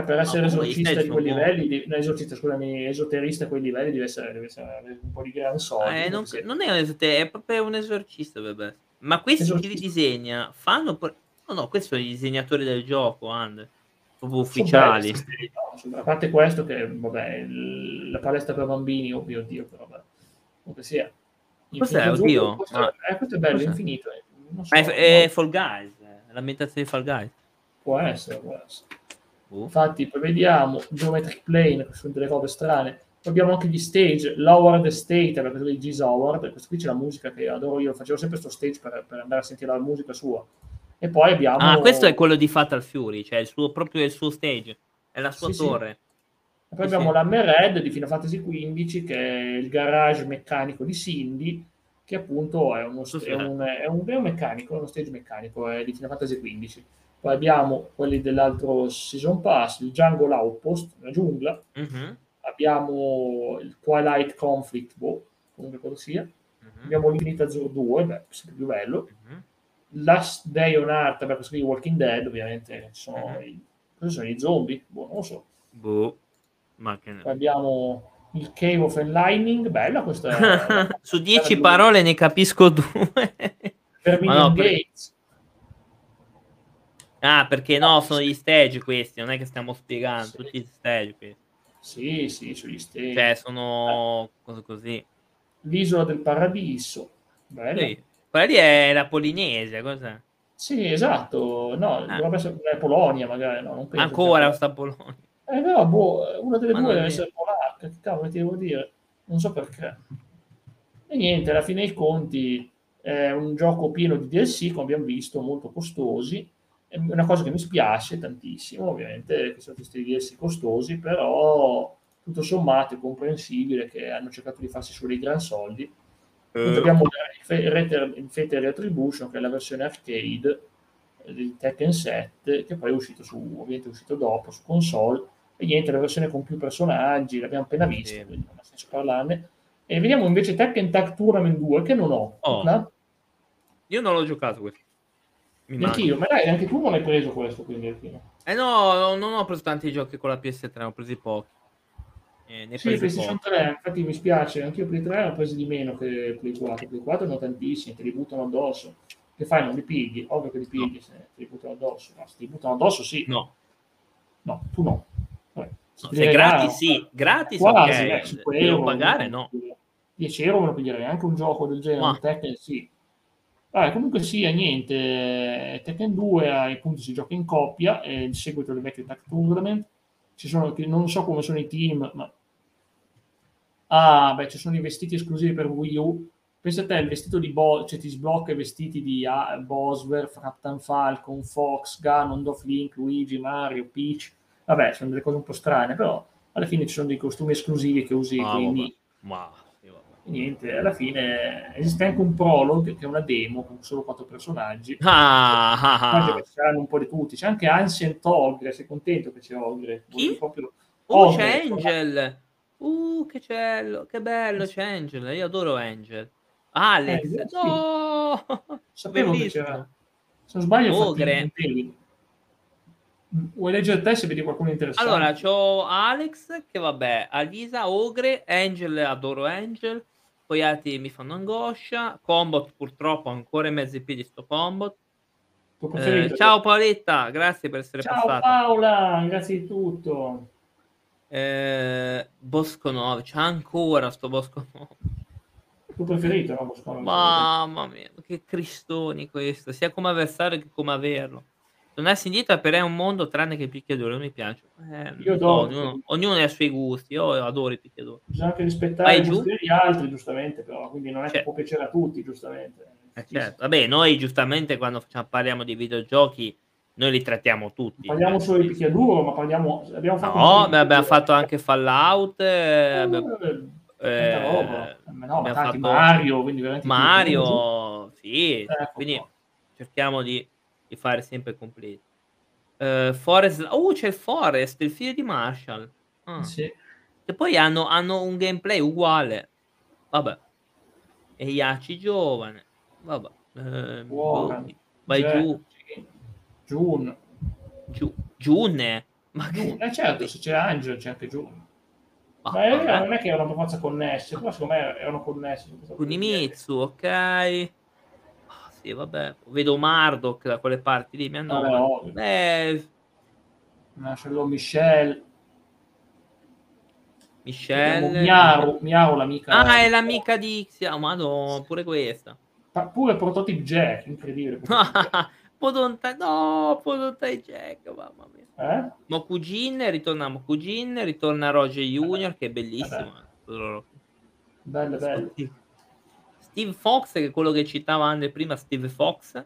A: Beh, per essere
B: gli
A: esorcista di quei livelli, di- no, esorcista, scusami, esoterista a quei livelli deve essere, deve essere un po' di gran soldi.
B: Eh, non,
A: perché-
B: non è un esote- è proprio un esorcista, vabbè. Ma questi chi li
A: Esorcista.
B: disegna fanno... per- No, no, questi sono i disegnatori del gioco, Ande. Proprio ufficiali.
A: belli, no, a parte questo che, vabbè, la palestra per bambini, oh mio Dio, però, vabbè, comunque sia.
B: Cos'è, oddio?
A: Questo,
B: Ma-
A: eh, questo è bello,
B: cos'è?
A: infinito. eh, non so,
B: Ah, è, è
A: no,
B: Fall Guys, eh, l'ambientazione di Fall Guys.
A: può essere, può essere.
B: Boh.
A: Infatti, poi vediamo Geometric Plane, che sono delle cose strane. Poi abbiamo anche gli stage, l'Howard Estate, la cosa di Giz Howard. Questo qui c'è la musica che adoro io, facevo sempre questo stage per, per andare a sentire la musica sua. E poi abbiamo...
B: Ah, questo è quello di Fatal Fury, cioè il suo, proprio il suo stage, è la sua
A: Sì, sì.
B: torre.
A: E poi
B: Sì,
A: abbiamo
B: sì.
A: l'Hammerhead di Final Fantasy XV, che è il garage meccanico di Cindy, che appunto è, uno,
B: Sì, sì.
A: è, un, è, un, è un meccanico, è uno stage meccanico è di Final Fantasy XV. Poi abbiamo quelli dell'altro Season Pass, il Jungle Outpost, la giungla,
B: Mhm,
A: abbiamo il Twilight Conflict, boh, comunque cosa sia,
B: mhm,
A: abbiamo l'Infinite Azure 2, beh, sempre più bello,
B: mhm.
A: Last Day on Earth, beh, questo qui Walking Dead, ovviamente, sono,
B: Mhm.
A: i, sono i zombie, boh, non lo so.
B: Boh. Ma che ne-
A: Poi abbiamo il Cave of Enlightening, bella questa.
B: Su 10 parole ne capisco due. Ma no, per-
A: Gates.
B: Ah, perché no, sono gli stage questi, non è che stiamo spiegando,
A: Sì.
B: tutti gli stage questi.
A: Sì, sì, sugli stage.
B: Cioè, sono cose così.
A: L'isola del paradiso. Bella.
B: Sì. Quella lì è la Polinesia, cos'è?
A: Sì, esatto. No,
B: Ah.
A: dovrebbe essere la Polonia, magari. No, non penso
B: Ancora
A: sia-
B: sta Polonia.
A: Eh, no, boh, una delle
B: Ma
A: due deve essere polacca. Che cavolo ti devo dire? Non so perché. E niente, alla fine dei conti è un gioco pieno di DLC, come abbiamo visto, molto costosi. È una cosa che mi spiace tantissimo, ovviamente, che sono questi DLC costosi, però tutto sommato è comprensibile che hanno cercato di farsi su dei gran soldi. Poi abbiamo il Fatal Retribution, che è la versione arcade eh, di Tekken 7, che poi è uscito su, ovviamente è uscito dopo, su console, e niente, la versione con più personaggi, l'abbiamo appena vista, quindi non ha senso parlarne. E vediamo invece Tekken Tag Tournament 2, che non ho.
B: Oh.
A: No?
B: Io non l'ho giocato questo. Mi.
A: Neanch'io, ma dai, anche tu non hai preso questo, quindi.
B: Eh no, no, non ho preso tanti giochi con la PS3, ho presi pochi. Eh, ne ho
A: Sì,
B: presi
A: PlayStation
B: pochi.
A: 3, infatti mi spiace, anch'io Play 3 ho presi di meno che Play 4. Play 4 ne ho tantissimi, te li buttano addosso. Che fai, non li pigli? Ovvio che li pigli se te li buttano addosso. No, se ti buttano addosso sì.
B: No,
A: No, tu no. Vabbè,
B: no, se gratis
A: ah,
B: sì, gratis
A: quasi,
B: ok,
A: eh, 5
B: devo
A: euro,
B: pagare no.
A: 10 euro me lo piglierei anche un gioco del genere,
B: Ma-
A: un Tekken sì. Vabbè, comunque sia, niente, Tekken 2 appunto si gioca in coppia, è il seguito del vecchio Tag Tournament, ci sono, non so come sono i team, ma... Ah, beh, ci sono i vestiti esclusivi per Wii U, pensa a te, il vestito di Bo, cioè ti sblocca i vestiti di ah, Boswer, Captain Falcon, Fox, Ganondorf, Link, Luigi, Mario, Peach, vabbè, sono delle cose un po' strane, però alla fine ci sono dei costumi esclusivi che usi,
B: Ah,
A: quindi
B: Ma sì, vabbè.
A: niente, alla fine esiste anche un prologue che è una demo con solo quattro personaggi.
B: Ah, ah, ah.
A: saranno un po' di tutti. C'è anche Ancient Ogre, sei contento che c'è Ogre?
B: Chi?
A: Proprio...
B: Oh,
A: Ogre,
B: c'è Angel. Uh, che cello, che bello c'è Angel. Io adoro Angel. Alex,
A: Eh, sì.
B: no!
A: Sapevo che c'era. Se non sbaglio,
B: Ogre.
A: Vuoi leggere te se vedi qualcuno interessante?
B: Allora, c'ho Alex, che vabbè, Alisa, Ogre, Angel, adoro Angel. Poi altri mi fanno angoscia. Combot, purtroppo, ancora in mezzo ai piedi sto Combot. Eh, ciao Paoletta, grazie per essere
A: Ciao
B: passata.
A: Paola, grazie di tutto.
B: Eh, Bosco 9, c'è ancora sto Bosco 9.
A: Tuo preferito, no? Boscone?
B: Mamma mia, che cristoni questo, sia come avversario che come averlo. Tornarsi indietro per è un mondo tranne che il picchiaduro, non mi piace. Eh,
A: Io adoro
B: ognuno, ognuno ha i suoi gusti, io adoro i picchiadori.
A: Bisogna anche rispettare i gusti degli altri, giustamente, però, quindi non è che
B: Certo.
A: può piacere a tutti, giustamente.
B: Eh, certo. Vabbè, noi giustamente quando facciamo- parliamo di videogiochi, noi li trattiamo tutti.
A: Parliamo solo di picchiaduro, ma parliamo... Abbiamo fatto
B: No, beh, abbiamo fatto anche Fallout, eh, abbiamo-
A: Eh,
B: eh,
A: Eh, no,
B: abbiamo fatto-
A: Mario, quindi veramente...
B: Mario, sì,
A: Ecco
B: quindi
A: qua.
B: cerchiamo di, di fare sempre completi. Uh, Forest, oh, c'è il Forest, il figlio di Marshall. Ah.
A: Sì.
B: E poi hanno, hanno, un gameplay uguale. Vabbè. E Yachi giovane. Vabbè. Eh,
A: Warren,
B: vai
A: Jack,
B: giù.
A: June.
B: Giù. Giune. Ma che...
A: June. Eh certo, se c'è Angel c'è anche June.
B: Ah,
A: Ma in realtà
B: vabbè.
A: non è che erano abbastanza connessi, però secondo me erano connessi.
B: Kunimitsu, ok. Sì, vabbè. Vedo Marduk da quelle parti lì. Mi hanno...
A: Vabbè, ovvio.
B: Eh,
A: Nascello Michelle.
B: Michelle.
A: Miaru, Miaru l'amica.
B: Ah, è l'amica di Xia. Madonna, pure questa.
A: Pa- Pure Prototype Jack, incredibile.
B: Podonta, no, Podonta e Jack, mamma mia.
A: Eh?
B: Mokujin, ritorna Mokujin, ritorna Roger Junior, che è bellissimo.
A: Bello, bello.
B: Steve Fox, che è quello che citava Andre prima, Steve Fox.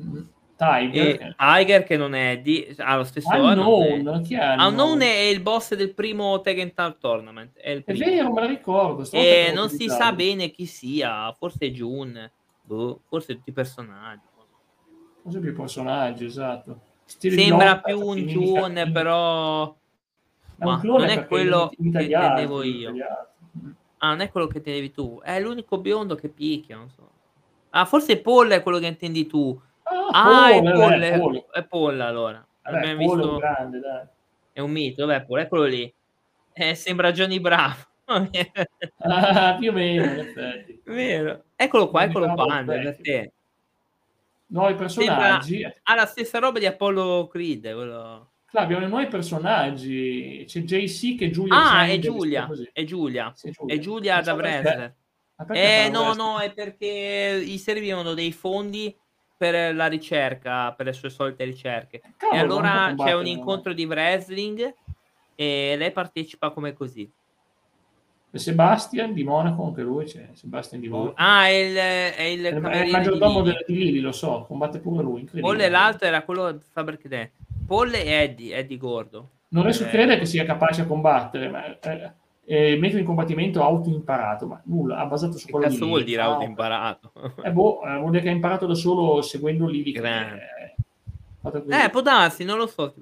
A: Mm. Tiger.
B: Tiger, che non è di... ha lo stesso
A: Unknown,
B: nome.
A: chi è
B: Unknown è il boss del primo Tekken Tag Tournament. È, il
A: È
B: primo.
A: vero, me la ricordo.
B: E non si sa bene chi sia, forse è Jun, boh, forse tutti i personaggi.
A: Forse più personaggi, esatto. Stile
B: Sembra più un
A: fattini
B: Jun,
A: in-
B: però...
A: È un
B: non è quello che intendevo io.
A: altri.
B: Ah, non è quello che tenevi tu, è l'unico biondo che picchia, non so. Ah, forse Paul è quello che intendi tu.
A: Ah,
B: Ah, è
A: eh,
B: è, è Paul allora.
A: Vabbè, Paul è un
B: visto...
A: grande.
B: È un mito, vabbè, Paul, eccolo lì. Eh, sembra Johnny Bravo.
A: Ah, più o meno.
B: Vero. Eccolo qua, eccolo qua, Andre, per
A: vecchio.
B: te.
A: Nuovi personaggi.
B: Ha la stessa roba di Apollo Creed, quello...
A: Clar, abbiamo i nuovi personaggi. C'è JC che Giulia
B: Ah, è Giulia, è Giulia.
A: Sì,
B: È Giulia da
A: perché
B: Eh no,
A: wrestling?
B: no, è perché gli servivano dei fondi per la ricerca, per le sue solite ricerche.
A: Cavolo,
B: e allora c'è un incontro di wrestling e lei partecipa come così.
A: E Sebastian di Monaco, anche lui c'è. Sebastian di Monaco.
B: Ah, è il, è il
A: È il maggiordomo di Lili, lo so, combatte pure lui. incredibile.
B: L'altro era quello di Faber Cadet. Paul e Eddie, Eddie Gordo.
A: Non riesco a
B: Eh.
A: credere che sia capace a combattere, ma eh, eh, metodo di combattimento autoimparato, ma nulla, ha basato su
B: Che
A: quello
B: cazzo
A: di
B: vuol dire autoimparato?
A: Eh, boh, eh, vuol dire che ha imparato da solo seguendo che
B: Grande.
A: così.
B: eh, può darsi, non lo so.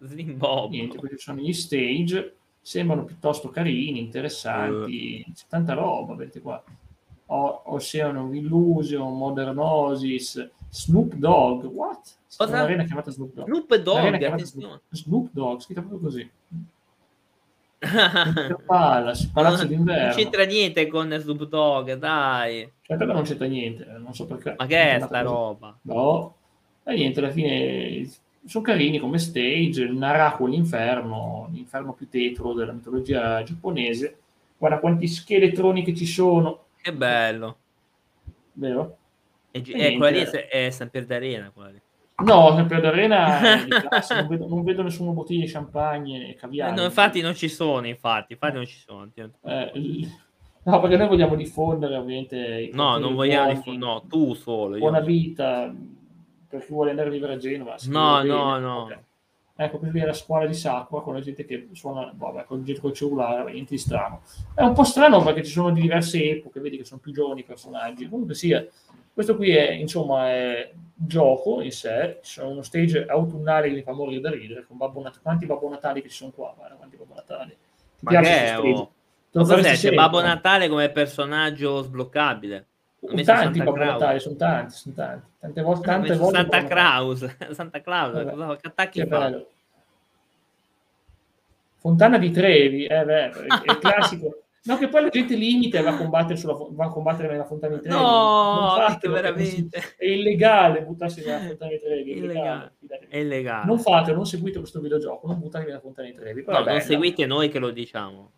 B: Slim Bob.
A: Niente, questi sono gli stage, sembrano piuttosto carini, interessanti,
B: Eh.
A: c'è tanta roba, vedete qua. O- Oceano Illusion, Modern Oasis, Snoop Dogg, what?
B: Cosa?
A: un'arena chiamata Snoop Dogg.
B: Snoop Dogg,
A: chiamata. Snoop, Snoop Dogg, scritta proprio così. Palace, Palazzo
B: non
A: d'inverno.
B: c'entra niente con Snoop Dogg, dai.
A: Certo che non c'entra niente, non so perché.
B: Ma che è sta
A: così.
B: roba?
A: No, e niente, alla fine sono carini come stage, narra l'inferno, l'inferno più tetro della mitologia giapponese. Guarda quanti scheletroni che ci sono,
B: Che bello.
A: vero?
B: E,
A: E
B: eh, quella lì è, è San d'Arena. Quella lì.
A: No, sempre d'arena non, vedo, non vedo nessuna bottiglia di champagne e
B: Eh,
A: caviale.
B: no, infatti non ci sono, infatti, infatti non ci sono.
A: Eh, no, perché noi vogliamo diffondere ovviamente
B: No, non vogliamo diffondere, no, tu solo. io
A: buona
B: no.
A: vita per chi vuole andare a vivere a Genova.
B: No, no,
A: bene,
B: no.
A: ok. Ecco, qui la scuola di Sacqua con la gente che suona, vabbè, con gente col cellulare, niente di strano. È un po' strano perché ci sono di diverse epoche, vedi che sono più giovani i personaggi. Comunque sia, questo qui è, insomma, è gioco in sé, sono uno stage autunnale che mi fa morire da ridere, con Babbo Natale. Quanti Babbo Natali che ci sono qua, guarda, quanti Babbo Natali. Ti
B: Ma
A: piace
B: che è, oh? Cos'è? C'è? Babbo Natale come personaggio sbloccabile.
A: Tanti
B: Santa Claus.
A: Sono tanti, sono tanti. Tante volte, tante volte
B: Santa. Claus. Santa Claus,
A: Vabbè.
B: che attacchi
A: Che bello. Fontana di Trevi, eh beh, è il classico. No, che poi la gente limita e va a combattere, sulla, va a combattere nella Fontana di Trevi.
B: No,
A: fatelo,
B: veramente.
A: È illegale buttarsi nella Fontana di Trevi. È illegale.
B: Illegale.
A: fidatevi.
B: È illegale.
A: Non fatelo, non seguite questo videogioco, non buttatevi nella Fontana di Trevi.
B: No,
A: è
B: non seguite noi che lo diciamo.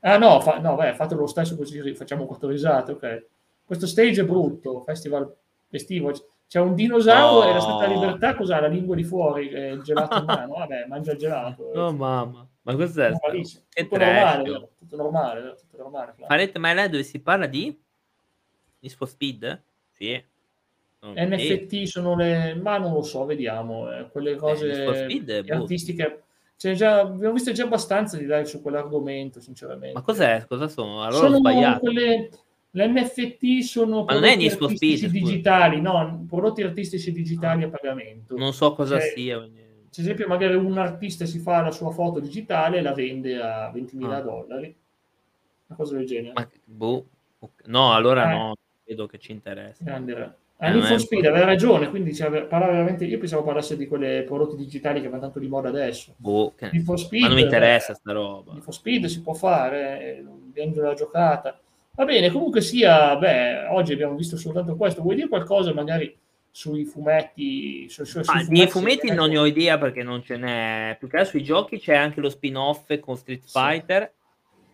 A: Ah no, fa- no, beh, fatelo lo stesso così facciamo quattro risate, ok. Questo stage è brutto, festival estivo. C'è un dinosauro
B: No.
A: e la Stata Libertà, cos'ha? La lingua di fuori, eh, il gelato in mano. Vabbè, mangia il gelato.
B: Oh mamma, ma cos'è? Che
A: tutto normale, vero? tutto normale, vero? tutto normale. Flavio.
B: Farete mai là dove si parla di Need for Speed? Sì. Ok.
A: NFT sono le, ma non lo so, vediamo, eh, quelle cose
B: boh.
A: artistiche. C'è già, abbiamo visto già abbastanza di dare su quell'argomento, sinceramente.
B: Ma cos'è? Cosa sono? Allora
A: sono quelle, le NFT sono
B: Ma
A: prodotti artistici
B: Speed,
A: digitali, no, prodotti artistici digitali a pagamento.
B: Non so cosa
A: C'è-
B: sia.
A: ad esempio magari un artista si fa la sua foto digitale e la vende a 20.000
B: Ah.
A: dollari, una cosa del genere.
B: Ma boh, no, allora
A: Eh.
B: no, vedo che ci interessa.
A: Grande.
B: Eh,
A: Ah,
B: non
A: Need for Speed aveva ragione, quindi cioè, parlava veramente, io pensavo parlasse di quelle prodotti digitali che vanno tanto di moda adesso.
B: Boh, che-
A: Need for Speed,
B: ma non mi interessa
A: eh,
B: sta roba.
A: Need for Speed si può fare, eh, vendo la giocata. Va bene, comunque sia, beh, oggi abbiamo visto soltanto questo. Vuoi dire qualcosa magari sui fumetti? Su, su, sui
B: di fumetti non ne ho idea perché non ce n'è. Più che altro sui giochi c'è anche lo spin-off con Street
A: Sì.
B: Fighter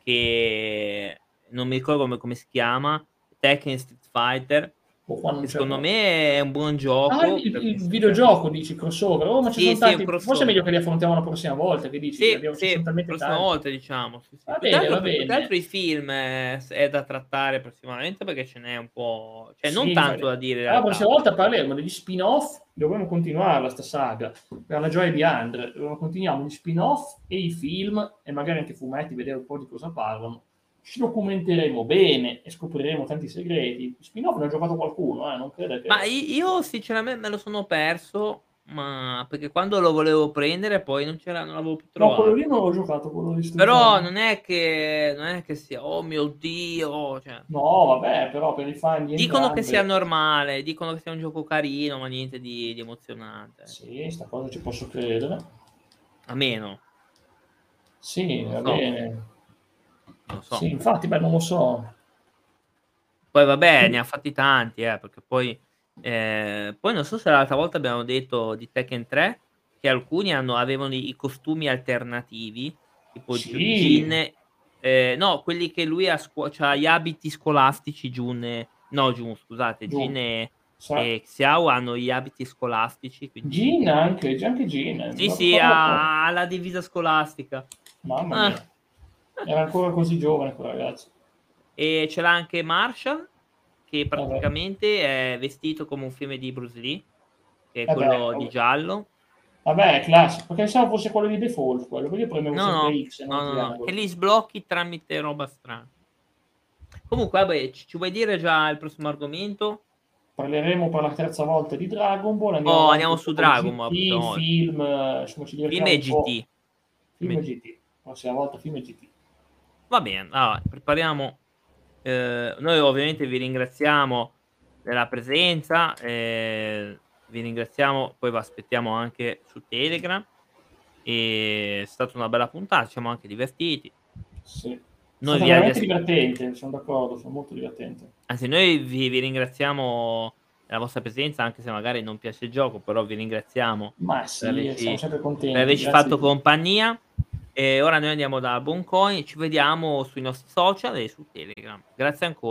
B: che non mi ricordo come, come si chiama, Tekken Street Fighter. Secondo
A: proprio.
B: me è un buon gioco.
A: Ah, il, il videogioco dici crossover, oh, ma ci
B: Sì,
A: sono
B: sì,
A: tanti. Forse è meglio che li affrontiamo la prossima volta. Che dici?
B: Sì,
A: Abbiamo,
B: sì, la prossima
A: tanti.
B: volta diciamo. Sì, sì.
A: Va bene, va bene.
B: altro i film eh, è da trattare prossimamente perché ce n'è un po', cioè non tanto da dire.
A: La prossima volta parleremo degli spin-off, dovremo continuare sta saga per la gioia di Andre. Continuiamo gli spin-off e i film e magari anche i fumetti, vedere un po' di cosa parlano. Ci documenteremo bene e scopriremo tanti segreti. Spin-off ne ha giocato qualcuno, eh? non credo che.
B: Ma io sinceramente me lo sono perso, ma perché quando lo volevo prendere poi non c'era, non l'avevo più
A: No, quello
B: trovato.
A: lì non l'ho giocato, quello di
B: Però non è che non è che sia oh mio dio, cioè,
A: No, vabbè, però per i fan di
B: dicono che sia normale, dicono che sia un gioco carino, ma niente di, di emozionante.
A: Sì, sta cosa ci posso credere.
B: A meno,
A: Sì, va
B: No.
A: bene.
B: Non so.
A: Sì, infatti, beh, non lo so.
B: Poi vabbè, ne ha fatti tanti, eh, perché poi, eh, poi non so se l'altra volta abbiamo detto di Tekken 3 che alcuni hanno, avevano i, costumi alternativi, tipo
A: Sì.
B: Jin, eh, no, quelli che lui ha scuola, cioè gli abiti scolastici, Jun, no Jun, scusate,
A: Jun.
B: Jin e, e Xiao hanno gli abiti scolastici, quindi...
A: Gin anche, anche Gin.
B: Sì,
A: Ma
B: sì,
A: proprio-
B: ha, la divisa scolastica.
A: Mamma
B: Ah.
A: Era ancora così giovane quel ragazzo.
B: E ce l'ha anche Marshall, che praticamente è vestito come un film di Bruce Lee, che è
A: Vabbè,
B: quello
A: vabbè.
B: di giallo.
A: Vabbè, è classico. Perché pensavo fosse quello di default, quello. Perché io premevo
B: No, no,
A: X
B: no, no, no, che li sblocchi tramite roba strana. Comunque, vabbè, ci, vuoi dire già il prossimo argomento?
A: Parleremo per la terza volta di Dragon Ball.
B: Oh,
A: avanti
B: andiamo su Dragon Ball,
A: GT, film, eh, insomma, ci
B: Film
A: divertiamo
B: e. GT.
A: Film e
B: Film
A: GT. La prossima volta film e GT.
B: Va bene, allora, prepariamo. eh, noi ovviamente vi ringraziamo della presenza, eh, vi ringraziamo, poi vi aspettiamo anche su Telegram. E è stata una bella puntata, siamo anche divertiti.
A: Sì.
B: Noi vi,
A: veramente
B: ri-
A: divertente, sono d'accordo, sono molto divertente.
B: anzi, noi vi, vi ringraziamo della vostra presenza, anche se magari non piace il gioco, però vi ringraziamo
A: Ma sì,
B: Per averci-
A: siamo
B: per averci fatto compagnia. E ora noi andiamo da Boncoin, ci vediamo sui nostri social e su Telegram. Grazie ancora.